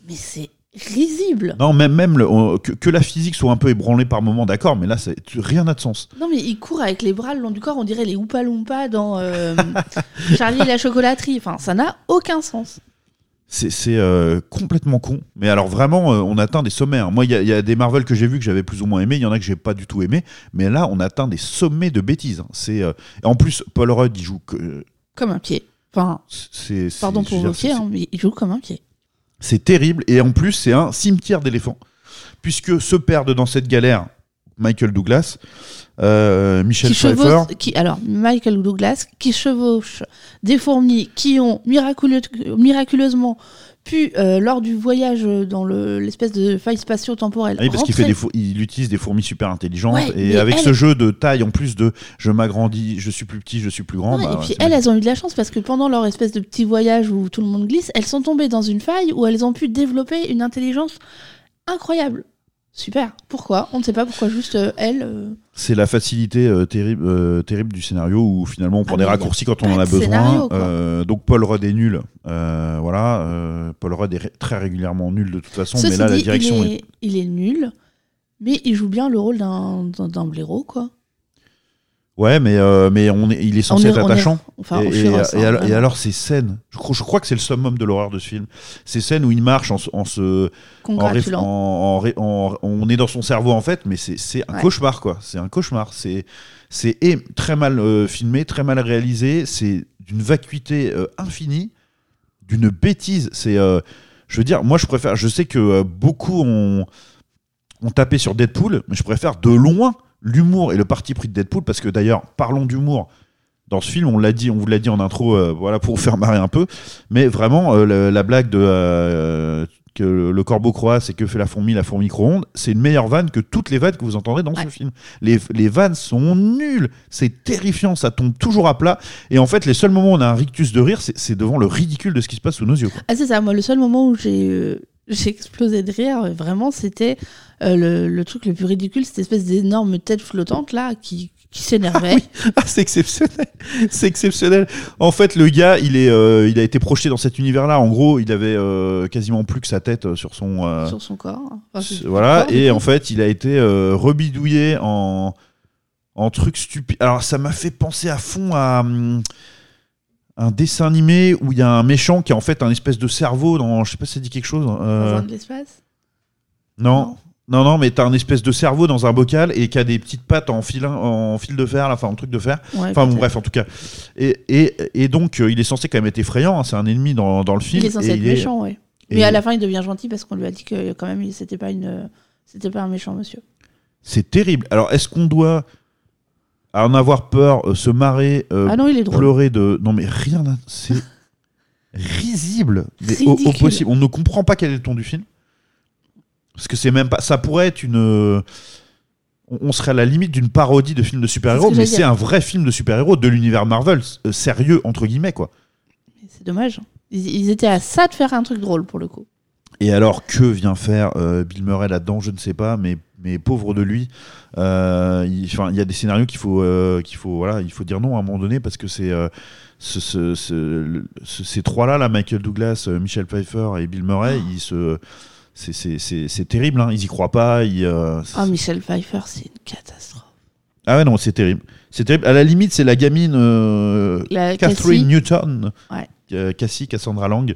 [SPEAKER 2] mais c'est risible.
[SPEAKER 1] Non, même, même le- on- que, que la physique soit un peu ébranlée par moment, d'accord, mais là, c'est, rien n'a de sens.
[SPEAKER 2] Non, mais ils courent avec les bras le long du corps, on dirait les Oompa Loompa dans euh, (laughs) Charlie et la chocolaterie. Enfin, ça n'a aucun sens.
[SPEAKER 1] C'est c'est, euh, complètement con. Mais alors vraiment, euh, on atteint des sommets. hein. Moi, il y, a- il y a des Marvel que j'ai vus que j'avais plus ou moins aimé. Il y en a que j'ai pas du tout aimé. Mais là, on atteint des sommets de bêtises. hein. C'est euh, en plus, Paul Rudd, il joue que.
[SPEAKER 2] Comme un pied. Enfin, pardon pour vos pieds, hein, mais il joue comme un pied.
[SPEAKER 1] C'est terrible. Et en plus, c'est un cimetière d'éléphants. Puisque se perdent dans cette galère Michael Douglas, euh, Michel
[SPEAKER 2] qui
[SPEAKER 1] Pfeiffer.
[SPEAKER 2] chevauche, qui, alors Michael Douglas, qui chevauche des fourmis qui ont miraculeux- miraculeusement pu, euh, lors du voyage dans le- l'espèce de faille spatio-temporelle,
[SPEAKER 1] Ah oui, parce qu'il
[SPEAKER 2] rentrer-
[SPEAKER 1] utilise des fourmis super intelligentes
[SPEAKER 2] Ouais,
[SPEAKER 1] et avec
[SPEAKER 2] elle-
[SPEAKER 1] ce jeu de taille en plus de je m'agrandis, je suis plus petit, je suis plus grand.
[SPEAKER 2] Ouais,
[SPEAKER 1] bah,
[SPEAKER 2] et puis elles, elles ont eu de la chance parce que pendant leur espèce de petit voyage où tout le monde glisse, elles sont tombées dans une faille où elles ont pu développer une intelligence incroyable. Super. Pourquoi? On ne sait pas pourquoi juste euh, elles. euh,
[SPEAKER 1] C'est la facilité euh, terrible, euh, terrible du scénario où finalement on prend
[SPEAKER 2] Ah,
[SPEAKER 1] des
[SPEAKER 2] mais y a
[SPEAKER 1] raccourcis quand on
[SPEAKER 2] pas
[SPEAKER 1] en a
[SPEAKER 2] de
[SPEAKER 1] besoin.
[SPEAKER 2] scénario, quoi.
[SPEAKER 1] Euh, donc Paul Rudd est nul. Euh, voilà, euh, Paul Rudd est ré- très régulièrement nul de toute façon,
[SPEAKER 2] Ceci
[SPEAKER 1] mais là
[SPEAKER 2] dit,
[SPEAKER 1] la direction
[SPEAKER 2] il
[SPEAKER 1] est...
[SPEAKER 2] est, il est nul, mais il joue bien le rôle d'un d'un- d'un blaireau, quoi.
[SPEAKER 1] Ouais, mais, euh, mais on est, il est censé
[SPEAKER 2] On est-
[SPEAKER 1] être
[SPEAKER 2] est-
[SPEAKER 1] attachant.
[SPEAKER 2] enfin,
[SPEAKER 1] et, et alors,
[SPEAKER 2] vraiment.
[SPEAKER 1] et alors, ces scènes, je crois, je crois que c'est le summum de l'horreur de ce film. Ces scènes où il marche en, se- en se. En, réf-
[SPEAKER 2] Congratulant.
[SPEAKER 1] en- en ré- en- on est dans son cerveau en fait, mais c'est un
[SPEAKER 2] Ouais.
[SPEAKER 1] cauchemar quoi. C'est un cauchemar. C'est très mal euh, filmé, très mal réalisé. C'est d'une vacuité euh, infinie, d'une bêtise. C'est, je veux dire, moi je préfère. Je sais que beaucoup ont ont tapé sur Deadpool, mais je préfère de loin l'humour et le parti pris de Deadpool parce que d'ailleurs, parlons d'humour. Dans ce film, on l'a dit, on vous l'a dit en intro, euh, voilà pour vous faire marrer un peu, mais vraiment euh, la blague de euh, que le, le corbeau croit, c'est que fait la fourmi, la fourmi micro-ondes, c'est une meilleure vanne que toutes les vannes que vous entendrez dans ce film. Les, les vannes sont nulles, c'est terrifiant, ça tombe toujours à plat, et en fait, les seuls moments où on a un rictus de rire, c'est devant le ridicule de ce qui se passe sous nos yeux. quoi.
[SPEAKER 2] Ah, c'est ça, moi, le seul moment où j'ai j'ai explosé de rire, vraiment, c'était euh, le, le truc le plus ridicule, cette espèce d'énorme tête flottante là qui, qui s'énervait.
[SPEAKER 1] Ah, (laughs) c'est exceptionnel. (laughs) C'est exceptionnel. En fait, le gars, il, est, euh, il a été projeté dans cet univers-là. En gros, il avait euh, quasiment plus que sa tête sur son.
[SPEAKER 2] sur son corps. Enfin,
[SPEAKER 1] s-
[SPEAKER 2] sur-
[SPEAKER 1] voilà.
[SPEAKER 2] corps,
[SPEAKER 1] Et en fait, il a été rebidouillé en, en trucs stupides. Alors, ça m'a fait penser à fond à. hum, un dessin animé où il y a un méchant qui a en fait un espèce de cerveau dans. Je sais pas si ça dit quelque chose. euh,
[SPEAKER 2] Dans un de l'espace?
[SPEAKER 1] non. Non, non, mais t'as un espèce de cerveau dans un bocal et qui a des petites pattes en fil, en fil de fer, là, enfin en truc de fer.
[SPEAKER 2] Ouais,
[SPEAKER 1] Enfin bon, bref, en tout cas. Et, et, et donc, euh, il est censé quand même être effrayant, hein, c'est un ennemi dans, dans le film.
[SPEAKER 2] Il est censé
[SPEAKER 1] et
[SPEAKER 2] être
[SPEAKER 1] est-
[SPEAKER 2] méchant,
[SPEAKER 1] et
[SPEAKER 2] Mais à la fin, il devient gentil parce qu'on lui a dit que quand même, il- c'était pas une, c'était pas un méchant monsieur.
[SPEAKER 1] C'est terrible. Alors, est-ce qu'on doit en avoir peur, euh, se marrer, euh,
[SPEAKER 2] ah non, il est drôle.
[SPEAKER 1] pleurer de. Non, mais rien. n'a- C'est risible. Mais au, au
[SPEAKER 2] Ridicule.
[SPEAKER 1] possible. On ne comprend pas quel est le ton du film. Parce que c'est même pas. Ça pourrait être une. euh, On on serait à la limite d'une parodie de film de
[SPEAKER 2] C'est
[SPEAKER 1] super-héros,
[SPEAKER 2] ce que
[SPEAKER 1] mais
[SPEAKER 2] j'allais
[SPEAKER 1] c'est
[SPEAKER 2] dire.
[SPEAKER 1] un vrai film de super-héros de l'univers Marvel, euh, sérieux, entre guillemets, quoi.
[SPEAKER 2] C'est dommage. Ils, ils étaient à ça de faire un truc drôle pour le coup.
[SPEAKER 1] Et alors, que vient faire euh, Bill Murray là-dedans Je ne sais pas, mais, mais pauvre de lui. Euh, il, y a des scénarios qu'il faut, euh, qu'il faut, voilà, il faut dire non à un moment donné parce que c'est euh, ce- ce- ce- le- ce- ces trois-là, là, Michael Douglas, Michel Pfeiffer et Bill Murray, ils se, c'est, c'est, c'est, c'est terrible. Hein, ils y croient pas. Ils,
[SPEAKER 2] Ah, Michel Pfeiffer, c'est une catastrophe.
[SPEAKER 1] ah ouais, non, c'est terrible. C'est terrible. À la limite, c'est la gamine
[SPEAKER 2] La
[SPEAKER 1] Catherine
[SPEAKER 2] Cassie.
[SPEAKER 1] Newton,
[SPEAKER 2] Ouais.
[SPEAKER 1] Cassie Cassandra Lang,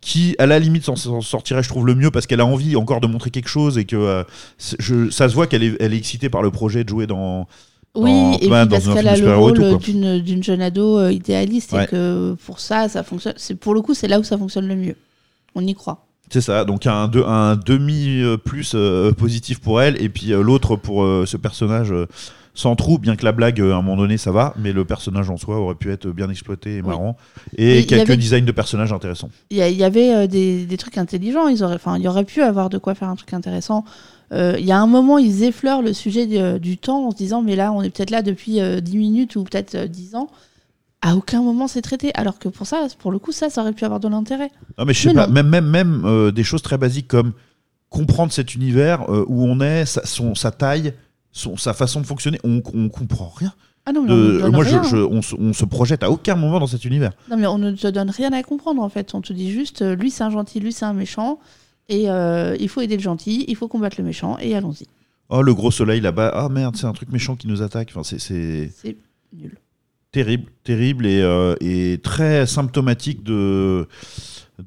[SPEAKER 1] qui, à la limite, s'en- sortirait, je trouve, le mieux parce qu'elle a envie encore de montrer quelque chose et que euh, je, ça se voit qu'elle est, elle est excitée par le projet de jouer dans.
[SPEAKER 2] Oui,
[SPEAKER 1] dans-
[SPEAKER 2] et puis
[SPEAKER 1] ouais, dans
[SPEAKER 2] parce qu'elle a le rôle d'une d'une jeune ado euh, idéaliste
[SPEAKER 1] Ouais.
[SPEAKER 2] et que pour ça, ça fonctionne. C'est pour le coup, c'est là où ça fonctionne le mieux. On y croit.
[SPEAKER 1] C'est ça, donc un, deux- un demi euh, plus euh, positif pour elle et puis euh, l'autre pour euh, ce personnage sans trou, bien que la blague euh, à un moment donné ça va, mais le personnage en soi aurait pu être bien exploité et
[SPEAKER 2] Oui.
[SPEAKER 1] marrant.
[SPEAKER 2] Et
[SPEAKER 1] quelques
[SPEAKER 2] avait-
[SPEAKER 1] designs de personnages intéressants.
[SPEAKER 2] Il y, avait euh, des, des trucs intelligents. Ils auraient, enfin, il y aurait pu avoir de quoi faire un truc intéressant. Euh, Il y a un moment, ils effleurent le sujet du, du temps en se disant, mais là, on est peut-être là depuis euh, 10 minutes ou peut-être euh, 10 ans. À aucun moment c'est traité. Alors que pour ça, pour le coup, ça, ça aurait pu avoir de l'intérêt.
[SPEAKER 1] Non, mais je sais
[SPEAKER 2] Mais
[SPEAKER 1] pas,
[SPEAKER 2] non.
[SPEAKER 1] même, même, même des choses très basiques comme comprendre cet univers où on est, sa, son, sa taille, son, sa façon de fonctionner, on, on comprend rien.
[SPEAKER 2] Ah non, mais
[SPEAKER 1] De-
[SPEAKER 2] on ne donne
[SPEAKER 1] moi, je, on, se, on se projette à aucun moment dans cet univers.
[SPEAKER 2] Non, mais on ne te donne rien à comprendre en fait. On te dit juste, euh, lui c'est un gentil, lui c'est un méchant. Et euh, il faut aider le gentil, il faut combattre le méchant, et allons-y.
[SPEAKER 1] Oh, le gros soleil là-bas, ah merde, c'est un truc méchant qui nous attaque. Enfin, c'est- c'est.
[SPEAKER 2] Nul.
[SPEAKER 1] terrible, terrible et, euh, et très symptomatique de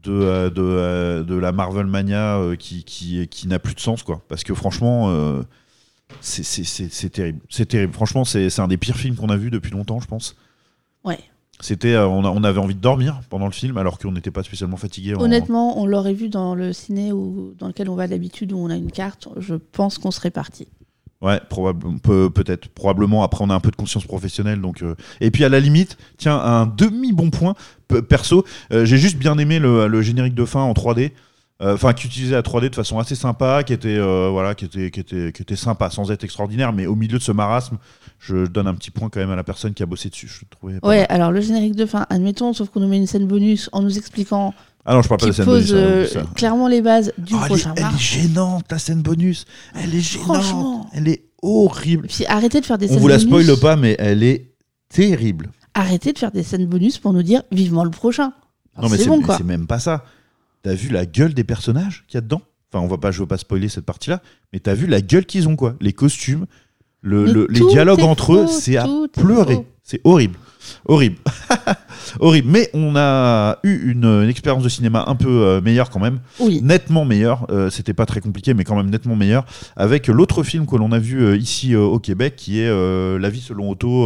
[SPEAKER 1] de, euh, de, euh, de la Marvel Mania euh, qui, qui, qui n'a plus de sens quoi. Parce que franchement, euh, c'est- terrible, c'est terrible. Franchement, c'est un des pires films qu'on a vu depuis longtemps, je pense.
[SPEAKER 2] Ouais.
[SPEAKER 1] C'était, euh, on, avait envie de dormir pendant le film alors qu'on n'était pas spécialement fatigué. en-
[SPEAKER 2] Honnêtement, on l'aurait vu dans le ciné où, dans lequel on va d'habitude, où on a une carte. Je pense qu'on serait parti.
[SPEAKER 1] Ouais, peut, peut-être, probablement. Après, on a un peu de conscience professionnelle, donc. euh, Et puis à la limite, tiens, un demi bon point pe- perso. euh, J'ai juste bien aimé le, le générique de fin en 3D. Euh, Enfin, qui utilisait la 3D de façon assez sympa, qui était, euh, voilà, qui était, qui était, qui était sympa, sans être extraordinaire, mais au milieu de ce marasme, je donne un petit point quand même à la personne qui a bossé dessus. Je trouvais.
[SPEAKER 2] Ouais, alors le générique de fin, admettons, sauf qu'on nous met une scène bonus en nous expliquant
[SPEAKER 1] Ah non, je parle pas de scène
[SPEAKER 2] pose
[SPEAKER 1] bonus. hein,
[SPEAKER 2] euh,
[SPEAKER 1] ça.
[SPEAKER 2] clairement les bases du
[SPEAKER 1] Oh, elle, est,
[SPEAKER 2] prochain
[SPEAKER 1] elle est
[SPEAKER 2] Marvel.
[SPEAKER 1] gênante, la scène bonus. Elle est gênante.
[SPEAKER 2] Franchement.
[SPEAKER 1] Elle est horrible.
[SPEAKER 2] Puis arrêtez de faire des
[SPEAKER 1] On
[SPEAKER 2] scènes
[SPEAKER 1] vous la
[SPEAKER 2] bonus.
[SPEAKER 1] spoile pas, mais elle est terrible.
[SPEAKER 2] Arrêtez de faire des scènes bonus pour nous dire vivement le prochain.
[SPEAKER 1] Non, mais
[SPEAKER 2] c'est
[SPEAKER 1] c'est
[SPEAKER 2] bon quoi.
[SPEAKER 1] c'est même pas ça. T'as vu la gueule des personnages qu'il y a dedans? Enfin, on va pas, je veux pas spoiler cette partie-là, mais t'as vu la gueule qu'ils ont, quoi. Les costumes, Le-
[SPEAKER 2] Mais
[SPEAKER 1] le- les dialogues entre eux, c'est à pleurer. C'est horrible. Horrible. (laughs) horrible. Mais on a eu une, une expérience de cinéma un peu euh, meilleure quand même.
[SPEAKER 2] Oui.
[SPEAKER 1] Nettement meilleure. Euh, C'était pas très compliqué, mais quand même nettement meilleure. Avec l'autre film que l'on a vu euh, ici euh, au Québec, qui est euh, La vie selon Otto,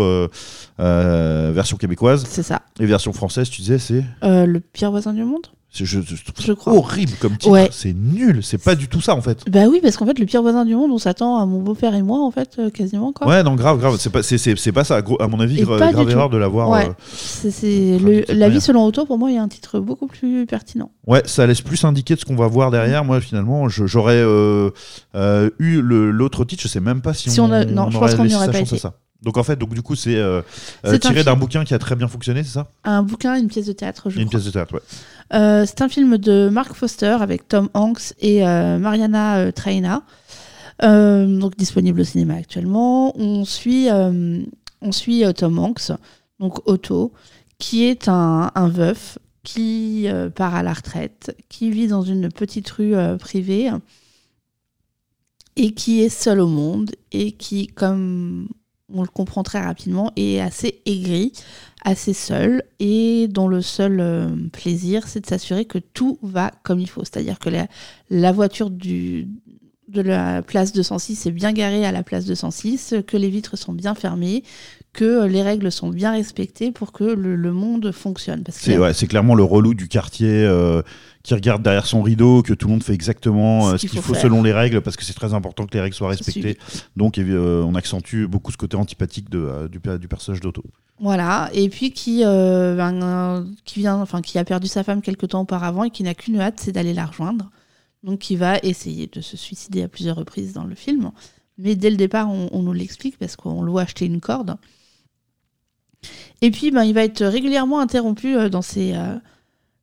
[SPEAKER 1] version québécoise.
[SPEAKER 2] C'est ça.
[SPEAKER 1] Et version française, tu disais, c'est.
[SPEAKER 2] Le pire voisin du monde?
[SPEAKER 1] Je, je trouve
[SPEAKER 2] Je
[SPEAKER 1] ça
[SPEAKER 2] crois.
[SPEAKER 1] horrible comme titre.
[SPEAKER 2] Ouais.
[SPEAKER 1] C'est nul. C'est pas du tout ça en fait.
[SPEAKER 2] Bah oui, parce qu'en fait, le pire voisin du monde, on s'attend à mon beau-père et moi, en fait, euh, quasiment, quoi.
[SPEAKER 1] Ouais, non, grave, grave. C'est pas, c'est, pas ça. À mon avis, gra- grave erreur
[SPEAKER 2] tout.
[SPEAKER 1] de l'avoir.
[SPEAKER 2] Ouais.
[SPEAKER 1] euh,
[SPEAKER 2] C'est, la vie selon Otto, pour moi, il y a un titre beaucoup plus pertinent.
[SPEAKER 1] Ouais, ça laisse plus indiquer de ce qu'on va voir derrière. Moi, finalement, j'aurais euh, euh, eu l'autre titre. Je sais même pas si,
[SPEAKER 2] Si on a- non, je pense qu'on aurait pas été.
[SPEAKER 1] ça. Donc en fait, donc du coup, c'est euh, tiré d'un bouquin qui a très bien fonctionné, c'est ça?
[SPEAKER 2] Un bouquin, une pièce de théâtre, je
[SPEAKER 1] Une
[SPEAKER 2] crois.
[SPEAKER 1] pièce de théâtre, ouais.
[SPEAKER 2] Euh, c'est un film de Mark Foster avec Tom Hanks et euh, Mariana euh, Traina. Donc disponible au cinéma actuellement. On suit, on suit Tom Hanks, donc Otto, qui est un, un veuf qui part à la retraite, qui vit dans une petite rue privée et qui est seul au monde et qui, comme on le comprend très rapidement, est assez aigri, assez seul et dont le seul euh, plaisir, c'est de s'assurer que tout va comme il faut. C'est-à-dire que la, la voiture du, de la place 206 est bien garée à la place 206, que les vitres sont bien fermées, que les règles sont bien respectées pour que le, le monde fonctionne.
[SPEAKER 1] C'est ouais, clairement le relou du quartier euh, qui regarde derrière son rideau, que tout le monde fait exactement euh, ce qu'il faut, selon les règles, parce que c'est très important que les règles soient respectées.
[SPEAKER 2] Suivi.
[SPEAKER 1] Donc euh, on accentue beaucoup ce côté antipathique de, euh, du, per- du personnage d'Otto.
[SPEAKER 2] Voilà, et puis qui, euh, ben, euh, qui, vient, enfin, qui a perdu sa femme quelque temps auparavant et qui n'a qu'une hâte, c'est d'aller la rejoindre. Donc qui va essayer de se suicider à plusieurs reprises dans le film. Mais dès le départ, on, nous l'explique parce qu'on le voit acheter une corde. Et puis, ben, il va être régulièrement interrompu euh, dans ses euh,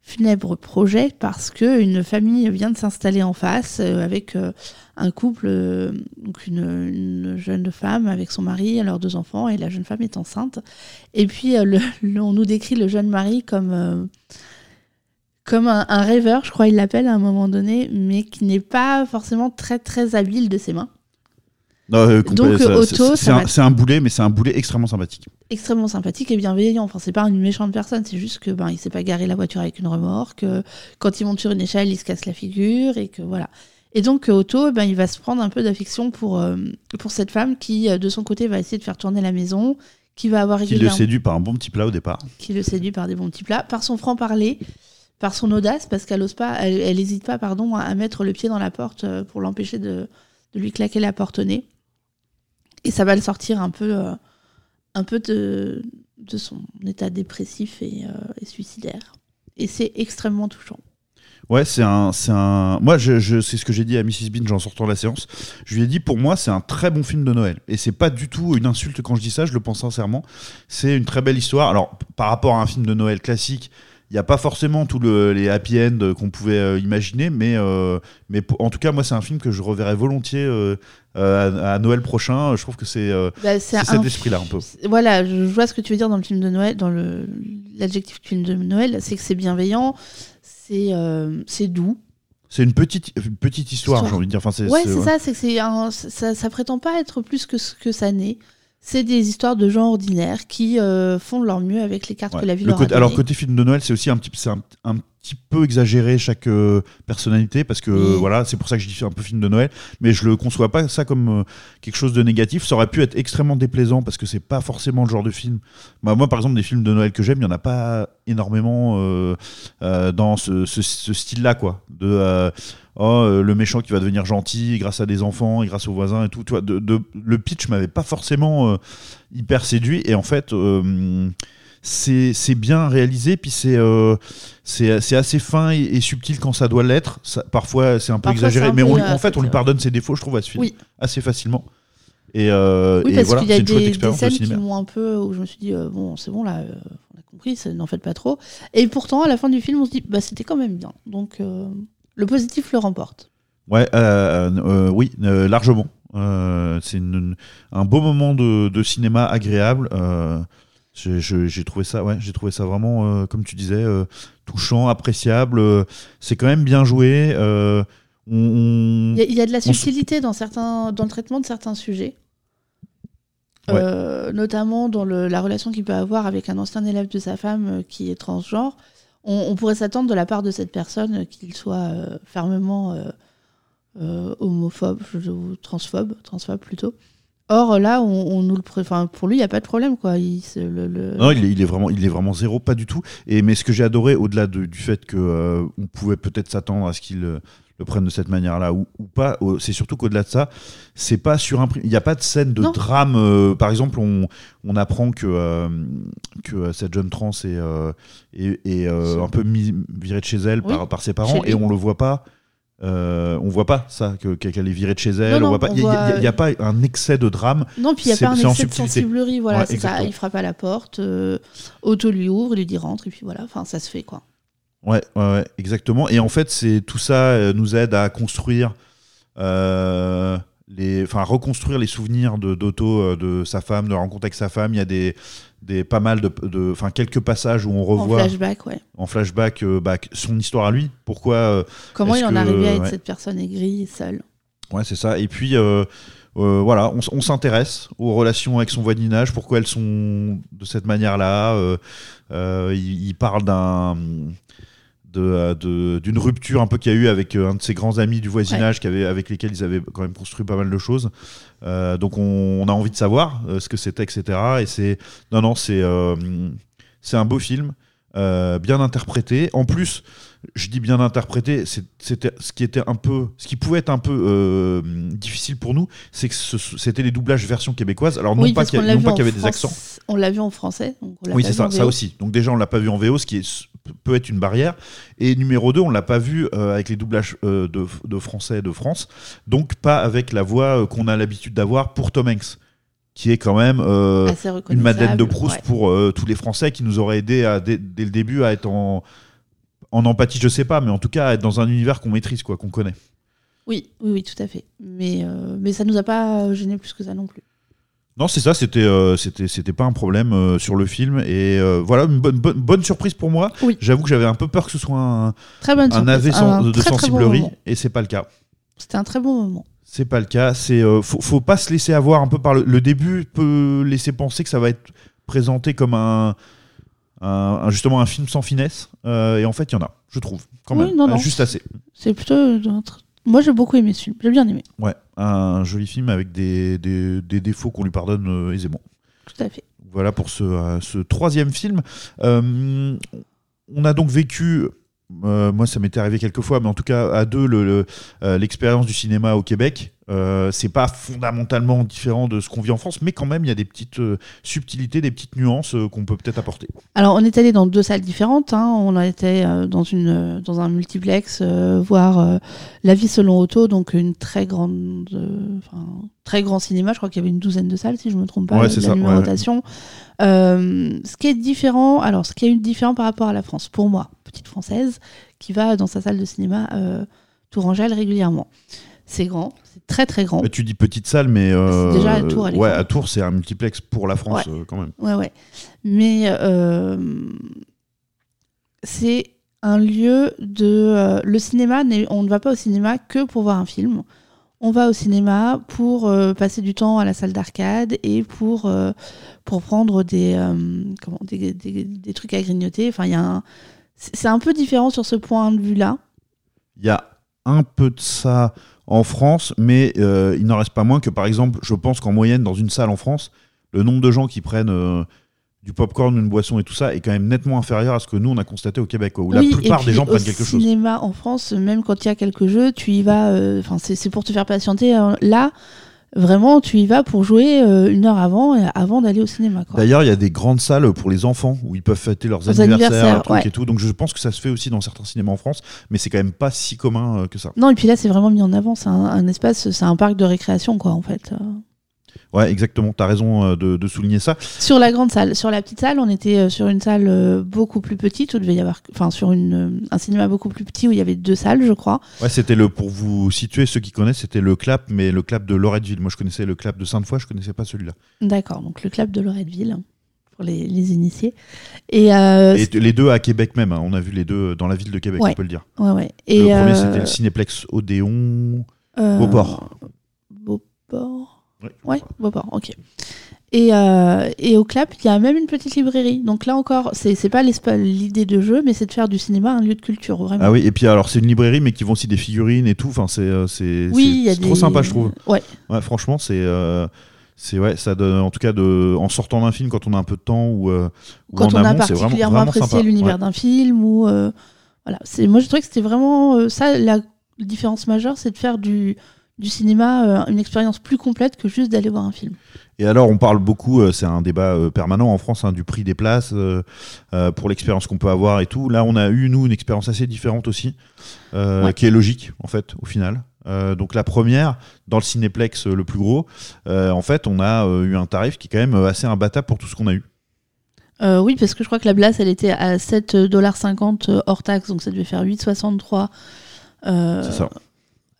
[SPEAKER 2] funèbres projets parce qu'une famille vient de s'installer en face euh, avec un couple, donc une, une jeune femme avec son mari et leurs deux enfants, et la jeune femme est enceinte. Et puis, on nous décrit le jeune mari comme, comme un, un rêveur, je crois il l'appelle à un moment donné, mais qui n'est pas forcément très très habile de ses mains.
[SPEAKER 1] Euh,
[SPEAKER 2] Donc,
[SPEAKER 1] c'est- un,
[SPEAKER 2] va-
[SPEAKER 1] c'est un boulet, mais c'est un boulet extrêmement sympathique.
[SPEAKER 2] extrêmement sympathique et bienveillant. Enfin, c'est pas une méchante personne, c'est juste que ben il sait pas garer la voiture avec une remorque. que quand il monte sur une échelle, il se casse la figure et que voilà. Et donc euh, Otto, ben il va se prendre un peu d'affection pour euh, pour cette femme qui euh, de son côté va essayer de faire tourner la maison, qui va avoir
[SPEAKER 1] Qui le séduit par un bon petit plat au départ.
[SPEAKER 2] qui le séduit par des bons petits plats, par son franc parler, par son audace parce qu'elle ose pas, elle, hésite pas pardon à, mettre le pied dans la porte euh, pour l'empêcher de, lui claquer la porte au nez. Et ça va le sortir un peu, euh, un peu de, son état dépressif et, euh, et suicidaire. Et c'est extrêmement touchant.
[SPEAKER 1] Ouais, c'est un, c'est un. Moi, je, c'est ce que j'ai dit à Mrs Bean en sortant de la séance. Je lui ai dit, pour moi, c'est un très bon film de Noël. Et c'est pas du tout une insulte quand je dis ça. Je le pense sincèrement. C'est une très belle histoire. Alors, par rapport à un film de Noël classique, il n'y a pas forcément tous le- les happy end qu'on pouvait euh, imaginer, mais, euh, mais en tout cas, moi, c'est un film que je reverrai volontiers euh, à, à Noël prochain. Je trouve que c'est
[SPEAKER 2] Bah,
[SPEAKER 1] cet esprit-là un peu.
[SPEAKER 2] Voilà, je vois ce que tu veux dire dans le film de Noël, dans l'adjectif film de Noël, c'est que c'est bienveillant, c'est doux.
[SPEAKER 1] C'est une petite, une petite histoire,
[SPEAKER 2] Histoire.
[SPEAKER 1] j'ai envie de dire. Enfin, c'est,
[SPEAKER 2] Ouais,
[SPEAKER 1] c'est-
[SPEAKER 2] ça, c'est que c'est un- ça, ça prétend pas être plus que ce que ça n'est. C'est des histoires de gens ordinaires qui euh, font de leur mieux avec les cartes
[SPEAKER 1] Ouais.
[SPEAKER 2] que la vie
[SPEAKER 1] Le
[SPEAKER 2] leur
[SPEAKER 1] côté-
[SPEAKER 2] a
[SPEAKER 1] alors côté film de Noël, c'est aussi un petit, un petit peu exagéré chaque euh, personnalité parce que
[SPEAKER 2] Oui.
[SPEAKER 1] voilà, c'est pour ça que je dis un peu film de Noël, mais je le conçois pas ça comme euh, quelque chose de négatif. Ça aurait pu être extrêmement déplaisant parce que c'est pas forcément le genre de film. Bah, moi, par exemple, des films de Noël que j'aime, il y en a pas énormément euh, dans ce, ce- ce style-là, quoi. De oh, le méchant qui va devenir gentil grâce à des enfants et grâce aux voisins et tout. Tu vois, de, de- le pitch m'avait pas forcément hyper séduit et en fait. C'est bien réalisé, puis c'est euh, c'est assez fin et, et subtil quand ça doit l'être. Parfois, c'est un peu
[SPEAKER 2] Parfois,
[SPEAKER 1] exagéré,
[SPEAKER 2] un
[SPEAKER 1] mais
[SPEAKER 2] peu,
[SPEAKER 1] on,
[SPEAKER 2] euh,
[SPEAKER 1] en fait, on lui pardonne ses défauts, je trouve, à ce film,
[SPEAKER 2] Oui.
[SPEAKER 1] assez facilement. Et, euh,
[SPEAKER 2] Oui, parce
[SPEAKER 1] voilà,
[SPEAKER 2] qu'il y a des, des scènes qui m'ont un peu. où je me suis dit, euh, bon, c'est bon, là, euh, on a compris, n'en faites pas trop. Et pourtant, à la fin du film, on se dit, bah, c'était quand même bien. Donc, le positif le remporte.
[SPEAKER 1] Ouais, oui, largement. C'est un beau moment de, de cinéma agréable. J'ai- trouvé ça, ouais, j'ai trouvé ça vraiment, euh, comme tu disais, euh, touchant, appréciable. Euh, c'est quand même bien joué.
[SPEAKER 2] Il y, a- il y a de la subtilité dans, certains, dans le traitement de certains sujets.
[SPEAKER 1] Ouais.
[SPEAKER 2] notamment dans le- la relation qu'il peut avoir avec un ancien élève de sa femme qui est transgenre. On, on pourrait s'attendre de la part de cette personne qu'il soit fermement homophobe ou transphobe, transphobe plutôt. Or là, on, on nous le, pré- enfin, pour lui, il n'y a pas de problème quoi. Il, le- le-
[SPEAKER 1] Non, il est, il est vraiment, il est vraiment zéro, pas du tout. Et mais ce que j'ai adoré, au-delà de- du fait que euh, on pouvait peut-être s'attendre à ce qu'il euh, le prenne de cette manière-là ou, ou pas, euh, c'est surtout qu'au-delà de ça, c'est pas sur Il n'y a pas de scène de
[SPEAKER 2] Non.
[SPEAKER 1] drame. euh, par exemple, on, on apprend que que cette jeune trans est, est, est, un peu mis, virée de chez elle
[SPEAKER 2] Oui,
[SPEAKER 1] par, par ses parents et on le voit pas. Euh, on voit pas ça que- qu'elle est virée de chez elle.
[SPEAKER 2] Non,
[SPEAKER 1] on
[SPEAKER 2] non,
[SPEAKER 1] voit pas.
[SPEAKER 2] on
[SPEAKER 1] Il n'y a,
[SPEAKER 2] voit-
[SPEAKER 1] pas un excès de drame.
[SPEAKER 2] Non, puis il n'y a pas un excès de sensiblerie. Voilà,
[SPEAKER 1] Ouais,
[SPEAKER 2] c'est ça. Il frappe à la porte, euh, Otto lui ouvre, il lui dit rentre, et puis voilà. Enfin, ça se fait quoi.
[SPEAKER 1] Ouais, ouais, ouais, exactement. Et en fait, c'est tout ça euh, nous aide à construire euh, les, enfin, reconstruire les souvenirs de d'Otto, euh, de sa femme, de la rencontre avec sa femme. Il y a des, des pas mal de, enfin, quelques passages où on
[SPEAKER 2] En
[SPEAKER 1] revoit
[SPEAKER 2] flashback, ouais.
[SPEAKER 1] en flashback euh, bah, son histoire à lui. Pourquoi euh,
[SPEAKER 2] Comment il en est arrivé à être
[SPEAKER 1] ouais.
[SPEAKER 2] cette personne aigrie, seule
[SPEAKER 1] Ouais, c'est ça. Et puis, euh, voilà, on, s'intéresse aux relations avec son voisinage, pourquoi elles sont de cette manière-là. Il, il parle d'un de, euh, de- d'une rupture un peu qu'il y a eu avec euh, un de ses grands amis du voisinage qui avait, avec lesquels ils avaient quand même construit pas mal de choses. Euh, donc on, on a envie de savoir euh, ce que c'était, etc. Et c'est non non c'est euh, c'est un beau film, bien interprété. En plus, je dis bien interprété, c'était ce qui était un peu, ce qui pouvait être un peu difficile pour nous, c'est que c'était les doublages version québécoise. Alors non
[SPEAKER 2] Oui,
[SPEAKER 1] pas qu'il y, avait des accents.
[SPEAKER 2] On l'a vu en français. donc on
[SPEAKER 1] Oui, c'est ça, ça aussi. Donc déjà, on l'a pas vu en VO, ce qui est, peut être une barrière. Et numéro 2, on l'a pas vu euh, avec les doublages euh, de, de français de France, donc pas avec la voix euh, qu'on a l'habitude d'avoir pour Tom Hanks, qui est quand même une Madeleine de Proust
[SPEAKER 2] ouais.
[SPEAKER 1] pour tous les Français qui nous auraient aidé à, dès, dès le début à être en, en empathie, je sais pas, mais en tout cas à être dans un univers qu'on maîtrise, quoi, qu'on connaît.
[SPEAKER 2] Oui, oui, oui, tout à fait. Mais, euh, mais ça nous a pas gêné plus que ça non plus.
[SPEAKER 1] Non, c'est ça, c'était euh, c'était c'était pas un problème euh, sur le film et euh, voilà une bonne, bonne bonne surprise pour moi.
[SPEAKER 2] Oui.
[SPEAKER 1] J'avoue que j'avais un peu peur que ce soit un
[SPEAKER 2] Très bonne
[SPEAKER 1] un
[SPEAKER 2] surprise.
[SPEAKER 1] AV sans-
[SPEAKER 2] Un
[SPEAKER 1] de
[SPEAKER 2] très, très bon
[SPEAKER 1] sensiblerie et c'est pas le cas.
[SPEAKER 2] C'était un très bon moment.
[SPEAKER 1] C'est pas le cas. C'est euh, faut, faut pas se laisser avoir un peu par le, le début peut laisser penser que ça va être présenté comme un, justement un film sans finesse et en fait il y en a, je trouve quand
[SPEAKER 2] Oui,
[SPEAKER 1] même,
[SPEAKER 2] non, non.
[SPEAKER 1] juste assez.
[SPEAKER 2] C'est plutôt. un Moi, j'ai beaucoup aimé ce film. J'ai bien aimé.
[SPEAKER 1] Ouais, un joli film avec des, des, des défauts qu'on lui pardonne euh, aisément.
[SPEAKER 2] Tout à fait.
[SPEAKER 1] Voilà pour ce, euh, ce troisième film. Euh, on a donc vécu, euh, moi ça m'était arrivé quelques fois, mais en tout cas à deux, le- le, euh, l'expérience du cinéma au Québec. Euh, c'est pas fondamentalement différent de ce qu'on vit en France, mais quand même il y a des petites euh, subtilités, des petites nuances qu'on peut peut-être apporter.
[SPEAKER 2] Alors, on est allé dans deux salles différentes. hein. On a été dans, une, dans un multiplex voir La vie selon Otto, donc une très grande, très grand cinéma. Je crois qu'il y avait une douzaine de salles, si je me trompe pas,
[SPEAKER 1] Ouais,
[SPEAKER 2] de la
[SPEAKER 1] ça, ouais.
[SPEAKER 2] Euh, ce qui est différent, alors ce qui est différent par rapport à la France, pour moi, petite française, qui va dans sa salle de cinéma euh, Tourangelle régulièrement. C'est grand, c'est très très grand.
[SPEAKER 1] Euh, Tu dis petite salle, mais euh,
[SPEAKER 2] déjà à Tours,
[SPEAKER 1] ouais, à Tours c'est un multiplex pour la France
[SPEAKER 2] Ouais.
[SPEAKER 1] euh, quand même.
[SPEAKER 2] Ouais, ouais. Mais c'est un lieu de. le cinéma, on ne va pas au cinéma que pour voir un film. On va au cinéma pour euh, passer du temps à la salle d'arcade et pour, euh, pour prendre des, euh, comment, des, des- trucs à grignoter. Enfin, y a c'est un peu différent sur ce point de vue-là.
[SPEAKER 1] Il y a un peu de ça en France, mais il n'en reste pas moins que, par exemple, je pense qu'en moyenne, dans une salle en France, le nombre de gens qui prennent du popcorn, une boisson et tout ça est quand même nettement inférieur à ce que nous, on a constaté au Québec, quoi, où
[SPEAKER 2] Oui,
[SPEAKER 1] la
[SPEAKER 2] et
[SPEAKER 1] plupart des gens
[SPEAKER 2] au
[SPEAKER 1] prennent quelque chose.
[SPEAKER 2] cinéma en France, même quand il y a quelques jeux, tu y vas. euh, Enfin, c'est c'est pour te faire patienter. hein. Là, vraiment, tu y vas pour jouer euh, une heure avant, avant d'aller au cinéma.
[SPEAKER 1] D'ailleurs, il y a des grandes salles pour les enfants où ils peuvent fêter leurs anniversaires,
[SPEAKER 2] ouais.
[SPEAKER 1] et tout. Donc je pense que ça se fait aussi dans certains cinémas en France, mais c'est quand même pas si commun euh, que ça.
[SPEAKER 2] Non, et puis là, c'est vraiment mis en avant. C'est un, un espace, c'est un parc de récréation, quoi, en fait.
[SPEAKER 1] Ouais, exactement. T'as raison euh, de, de souligner ça.
[SPEAKER 2] Sur la grande salle. Sur la petite salle, on était euh, sur une salle euh, beaucoup plus petite, où devait y avoir. Enfin, sur une, un cinéma beaucoup plus petit, où il y avait deux salles, je crois.
[SPEAKER 1] Ouais, c'était le pour vous situer ceux qui connaissent, c'était le clap, mais le clap de Loretteville. Moi, je connaissais le clap de Sainte-Foy, je connaissais pas celui-là.
[SPEAKER 2] D'accord, donc le club de Loretteville, pour les, les initiés. Et, euh,
[SPEAKER 1] les deux à Québec même. hein. On a vu les deux dans la ville de Québec,
[SPEAKER 2] Ouais.
[SPEAKER 1] on peut le dire.
[SPEAKER 2] ouais, ouais. Et,
[SPEAKER 1] le premier, c'était le Cinéplex Odéon.
[SPEAKER 2] Euh,
[SPEAKER 1] Beauport.
[SPEAKER 2] Beauport
[SPEAKER 1] Ouais.
[SPEAKER 2] Ouais, Beauport, ok. Et, euh, et au Clap, il y a même une petite librairie. Donc là encore, c'est pas l'idée de jeu, mais c'est de faire du cinéma un lieu de culture, vraiment.
[SPEAKER 1] Ah oui, et puis alors c'est une librairie, mais qui vend aussi des figurines et tout. Enfin, c'est euh,
[SPEAKER 2] Oui,
[SPEAKER 1] c'est trop
[SPEAKER 2] des-
[SPEAKER 1] sympa, je trouve.
[SPEAKER 2] Ouais.
[SPEAKER 1] Ouais, franchement, c'est euh, c'est ouais, ça donne en tout cas de en sortant d'un film quand on a un peu de temps ou euh, ou
[SPEAKER 2] Quand
[SPEAKER 1] en
[SPEAKER 2] on a
[SPEAKER 1] amont,
[SPEAKER 2] particulièrement
[SPEAKER 1] vraiment
[SPEAKER 2] apprécié l'univers
[SPEAKER 1] Ouais.
[SPEAKER 2] d'un film ou voilà. C'est moi je trouvais que c'était vraiment ça la différence majeure, c'est de faire du du cinéma euh, une expérience plus complète que juste d'aller voir un film.
[SPEAKER 1] Et alors, on parle beaucoup, euh, c'est un débat euh, permanent en France, hein, du prix des places euh, pour l'expérience qu'on peut avoir et tout. Là, on a eu, nous, une expérience assez différente aussi, euh,
[SPEAKER 2] Ouais.
[SPEAKER 1] qui est logique, en fait, au final. Euh, donc, la première, dans le cinéplex le plus gros, en fait, on a eu un tarif qui est quand même assez imbattable pour tout ce qu'on a eu.
[SPEAKER 2] Euh, oui, parce que je crois que la place elle était à 7,50$ hors taxe, donc ça devait faire 8,63 euh,
[SPEAKER 1] C'est ça.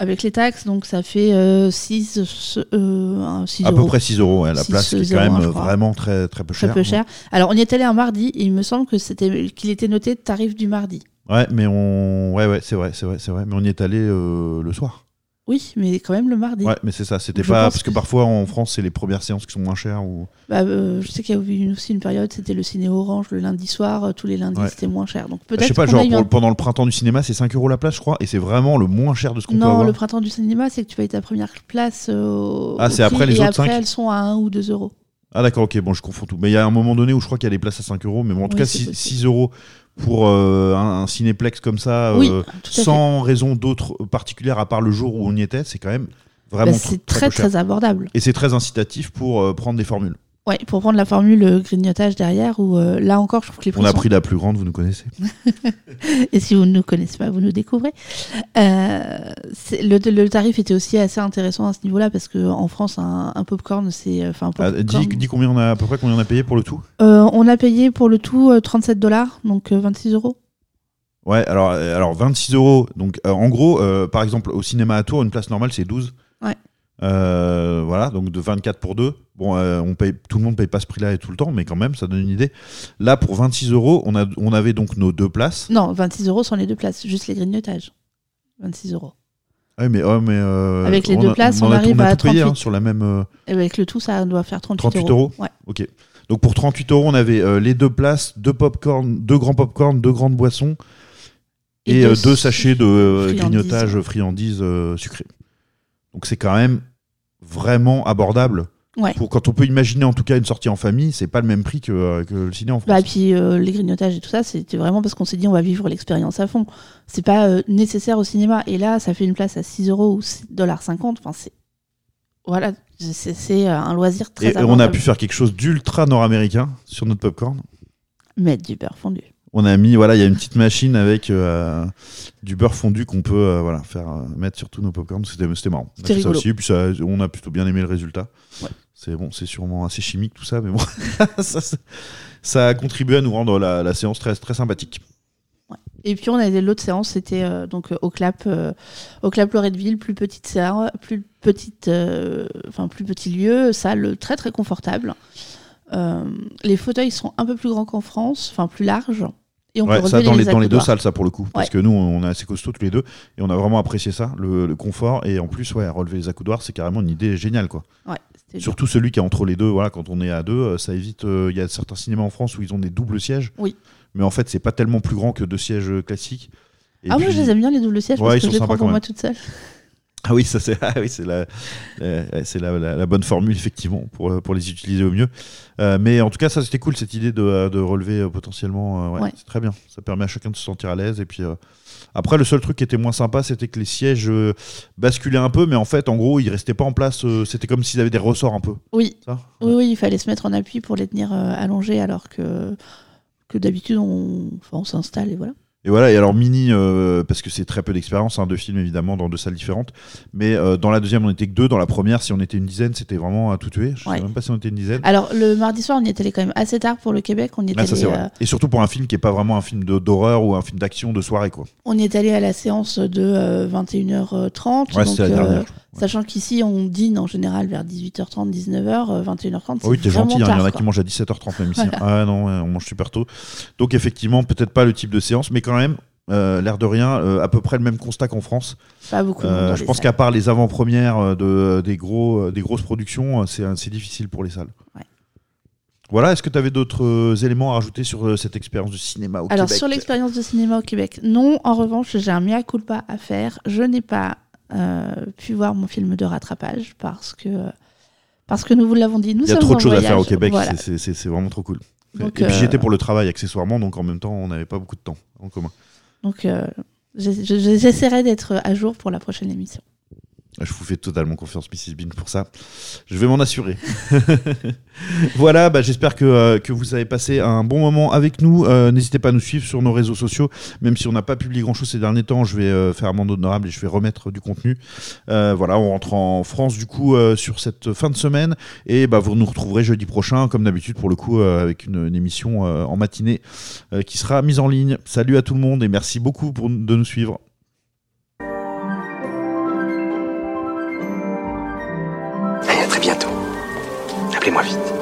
[SPEAKER 2] Avec les taxes, donc ça fait euh, 6, euh, 6
[SPEAKER 1] À peu près 6 euros, ouais, la
[SPEAKER 2] 6,
[SPEAKER 1] place qui est
[SPEAKER 2] 0,
[SPEAKER 1] quand même vraiment très, très peu
[SPEAKER 2] Très
[SPEAKER 1] cher.
[SPEAKER 2] peu cher. Alors on y est allé un mardi et il me semble que c'était qu'il était noté tarif du mardi.
[SPEAKER 1] Ouais, mais on. Ouais, ouais, c'est vrai, c'est vrai, c'est vrai. Mais on y est allé euh, le soir.
[SPEAKER 2] Oui, mais quand même le mardi.
[SPEAKER 1] Ouais, mais c'est ça. C'était pas. Parce que
[SPEAKER 2] que-
[SPEAKER 1] parfois en France, c'est les premières séances qui sont moins chères. Ou...
[SPEAKER 2] Bah, euh, je sais qu'il y a eu aussi une période, c'était le ciné Orange le lundi soir, euh, tous les lundis
[SPEAKER 1] Ouais.
[SPEAKER 2] c'était moins cher. Donc
[SPEAKER 1] Bah,
[SPEAKER 2] peut-être
[SPEAKER 1] je sais pas, genre pour-
[SPEAKER 2] un-
[SPEAKER 1] pendant le printemps du cinéma, c'est 5 euros la place, je crois. Et c'est vraiment le moins cher de ce qu'on peut
[SPEAKER 2] Non,
[SPEAKER 1] avoir.
[SPEAKER 2] le printemps du cinéma, c'est que tu payes ta première place euh,
[SPEAKER 1] Ah, c'est après les
[SPEAKER 2] et
[SPEAKER 1] autres
[SPEAKER 2] après elles sont à 1 ou 2 euros.
[SPEAKER 1] Ah d'accord, ok, bon, je confonds tout. Mais il y a un moment donné où je crois qu'il y a des places à 5 euros, mais bon, en tout
[SPEAKER 2] Oui,
[SPEAKER 1] cas,
[SPEAKER 2] c'est
[SPEAKER 1] 6,
[SPEAKER 2] possible.
[SPEAKER 1] euros pour euh, un, un cinéplex comme ça,
[SPEAKER 2] Oui,
[SPEAKER 1] euh,
[SPEAKER 2] fait.
[SPEAKER 1] sans raison d'autre particulière à part le jour où on y était, c'est quand même vraiment
[SPEAKER 2] Bah, c'est
[SPEAKER 1] très,
[SPEAKER 2] très abordable.
[SPEAKER 1] Et c'est très incitatif pour euh, prendre des formules.
[SPEAKER 2] Ouais, pour prendre la formule euh, grignotage derrière, où euh, là encore, je trouve que les prix
[SPEAKER 1] On a
[SPEAKER 2] sont-
[SPEAKER 1] pris la plus grande, vous nous connaissez. (laughs)
[SPEAKER 2] Et si vous ne nous connaissez pas, vous nous découvrez. Euh, le, le tarif était aussi assez intéressant à ce niveau-là parce que en France, un, un popcorn, c'est enfin
[SPEAKER 1] Ah, dis, dis combien on a à peu près combien on a payé pour le tout
[SPEAKER 2] Euh, on a payé pour le tout euh, 37 dollars, donc euh, 26 euros.
[SPEAKER 1] Ouais, alors, alors 26 euros. Donc, en gros, par exemple, au cinéma à Tours, une place normale, c'est 12.
[SPEAKER 2] Ouais.
[SPEAKER 1] Euh, voilà, donc de 24 pour 2. Bon, euh, on paye, tout le monde paye pas ce prix-là et tout le temps, mais quand même, ça donne une idée. Là, pour 26 euros, on, a, on avait donc nos deux places.
[SPEAKER 2] Non, 26 euros sont les deux places, juste les grignotages. 26 euros.
[SPEAKER 1] Ouais, mais, ouais, mais euh,
[SPEAKER 2] Avec les deux
[SPEAKER 1] a-
[SPEAKER 2] places,
[SPEAKER 1] on,
[SPEAKER 2] arrive
[SPEAKER 1] on a
[SPEAKER 2] à
[SPEAKER 1] tout payé,
[SPEAKER 2] 38.
[SPEAKER 1] hein, sur la même.
[SPEAKER 2] Et avec le tout, ça doit faire 38,
[SPEAKER 1] 38 euros
[SPEAKER 2] Ouais.
[SPEAKER 1] Ok. Donc pour 38 euros, on avait les deux places, deux popcorn, deux grands popcorn, deux grandes boissons et,
[SPEAKER 2] Et deux
[SPEAKER 1] deux sachets de
[SPEAKER 2] friandises.
[SPEAKER 1] grignotage friandises euh, sucrées. Donc c'est quand même vraiment abordable.
[SPEAKER 2] Ouais.
[SPEAKER 1] Pour quand on peut imaginer en tout cas une sortie en famille, c'est pas le même prix que, euh, que le ciné en France.
[SPEAKER 2] Bah, et puis euh, les grignotages et tout ça, c'était vraiment parce qu'on s'est dit on va vivre l'expérience à fond. C'est pas euh, nécessaire au cinéma. Et là, ça fait une place à 6 euros ou 6,50$. Enfin, c'est. Voilà, c'est euh, un loisir très
[SPEAKER 1] et on a pu faire quelque chose d'ultra nord-américain sur notre popcorn.
[SPEAKER 2] Mettre du beurre fondu.
[SPEAKER 1] On a mis, voilà, il y a une petite machine avec euh, du beurre fondu qu'on peut euh, voilà, faire euh, mettre sur tous nos popcorns. C'était c'était marrant.
[SPEAKER 2] C'était
[SPEAKER 1] ça aussi, puis ça- on a plutôt bien aimé le résultat.
[SPEAKER 2] Ouais.
[SPEAKER 1] C'est bon, c'est sûrement assez chimique tout ça, mais bon, (laughs) ça, ça- ça a contribué à nous rendre la, la séance très, très sympathique.
[SPEAKER 2] Et puis on a l'autre séance, c'était donc au clap, au clap Loretteville, plus petite séance, plus petite, enfin plus petit lieu, salle très très confortable. Les fauteuils sont un peu plus grands qu'en France, enfin plus larges. Et on
[SPEAKER 1] Ouais,
[SPEAKER 2] peut
[SPEAKER 1] ça dans les, dans les deux salles, ça pour le coup, parce que nous, on est assez costauds tous les deux, et on a vraiment apprécié ça, le, le confort, et en plus, ouais, relever les accoudoirs, c'est carrément une idée géniale, quoi.
[SPEAKER 2] Ouais, c'était bien.
[SPEAKER 1] Surtout celui qui est entre les deux, voilà, quand on est à deux, euh, ça évite. euh, Il y a certains cinémas en France où ils ont des doubles sièges.
[SPEAKER 2] Oui.
[SPEAKER 1] Mais en fait, c'est pas tellement plus grand que deux sièges classiques. Et
[SPEAKER 2] ah moi je les aime bien les doubles sièges parce que je les prends pour moi toute seule.
[SPEAKER 1] Ah oui, ça c'est (laughs) ah oui, la, la- c'est la, la- la bonne formule effectivement pour, euh, pour les utiliser au mieux. Euh, mais en tout cas, ça c'était cool cette idée de, euh, de relever potentiellement. euh, ouais,
[SPEAKER 2] Ouais.
[SPEAKER 1] C'est très bien. Ça permet à chacun de se sentir à l'aise. Et puis euh, après, le seul truc qui était moins sympa, c'était que les sièges basculaient un peu, mais en fait, en gros, ils restaient pas en place. c'était comme s'ils avaient des ressorts un peu.
[SPEAKER 2] Oui.
[SPEAKER 1] Ça?
[SPEAKER 2] Oui, oui, il fallait se mettre en appui pour les tenir allongés alors que, que d'habitude on, enfin, on s'installe et voilà.
[SPEAKER 1] Et voilà, et alors Mini, euh, parce que c'est très peu d'expérience, hein, deux films évidemment dans deux salles différentes, mais euh, dans la deuxième on était que deux, dans la première si on était une dizaine c'était vraiment à tout tuer, je
[SPEAKER 2] Ouais.
[SPEAKER 1] sais même pas si on était une dizaine.
[SPEAKER 2] Alors le mardi soir on y est allé quand même assez tard pour le Québec, on y est
[SPEAKER 1] Ah, ça
[SPEAKER 2] allé,
[SPEAKER 1] vrai.
[SPEAKER 2] euh,
[SPEAKER 1] Et surtout pour un film qui est pas vraiment un film d'horreur ou un film d'action de soirée quoi.
[SPEAKER 2] on y est allé à la séance de euh, 21h30.
[SPEAKER 1] Ouais,
[SPEAKER 2] donc,
[SPEAKER 1] la
[SPEAKER 2] euh,
[SPEAKER 1] dernière. Ouais.
[SPEAKER 2] Sachant qu'ici on dîne en général vers 18h30, 19h, euh, 21h30.
[SPEAKER 1] Ah oui, t'es gentil, hein, il y en a qui mangent à 17h30 même ici.
[SPEAKER 2] Voilà. (laughs)
[SPEAKER 1] Ah non, on mange super tôt. Donc effectivement, peut-être pas le type de séance, mais quand même, euh, l'air de rien, euh, à peu près le même constat qu'en France.
[SPEAKER 2] Pas beaucoup.
[SPEAKER 1] Euh, je pense qu'à part les avant-premières de, des, gros, des grosses productions, c'est difficile pour les salles.
[SPEAKER 2] Ouais.
[SPEAKER 1] Voilà, est-ce que tu avais d'autres éléments à rajouter sur cette expérience de cinéma au
[SPEAKER 2] Alors
[SPEAKER 1] Québec
[SPEAKER 2] sur l'expérience de cinéma au Québec, non. En revanche, j'ai un mea culpa à faire. Je n'ai pas pu voir mon film de rattrapage parce que parce que nous vous l'avons dit, nous
[SPEAKER 1] Il y a
[SPEAKER 2] sommes
[SPEAKER 1] trop
[SPEAKER 2] en
[SPEAKER 1] de choses à
[SPEAKER 2] voyage.
[SPEAKER 1] faire au Québec,
[SPEAKER 2] Voilà.
[SPEAKER 1] c'est vraiment trop cool.
[SPEAKER 2] Donc,
[SPEAKER 1] Et puis
[SPEAKER 2] euh,
[SPEAKER 1] j'y étais pour le travail accessoirement, donc en même temps, on n'avait pas beaucoup de temps en commun.
[SPEAKER 2] Donc euh, j'essaierai d'être à jour pour la prochaine émission.
[SPEAKER 1] Je vous fais totalement confiance, Mrs. Bean, pour ça. Je vais m'en assurer. (laughs) voilà, bah, j'espère que, euh, que vous avez passé un bon moment avec nous. Euh, N'hésitez pas à nous suivre sur nos réseaux sociaux. Même si on n'a pas publié grand-chose ces derniers temps, je vais euh, faire amende honorable et je vais remettre du contenu. Euh, voilà, on rentre en France du coup sur cette fin de semaine. Et bah, vous nous retrouverez jeudi prochain, comme d'habitude, pour le coup, avec une, émission en matinée qui sera mise en ligne. Salut à tout le monde et merci beaucoup de nous suivre.
[SPEAKER 8] Appelez-moi vite.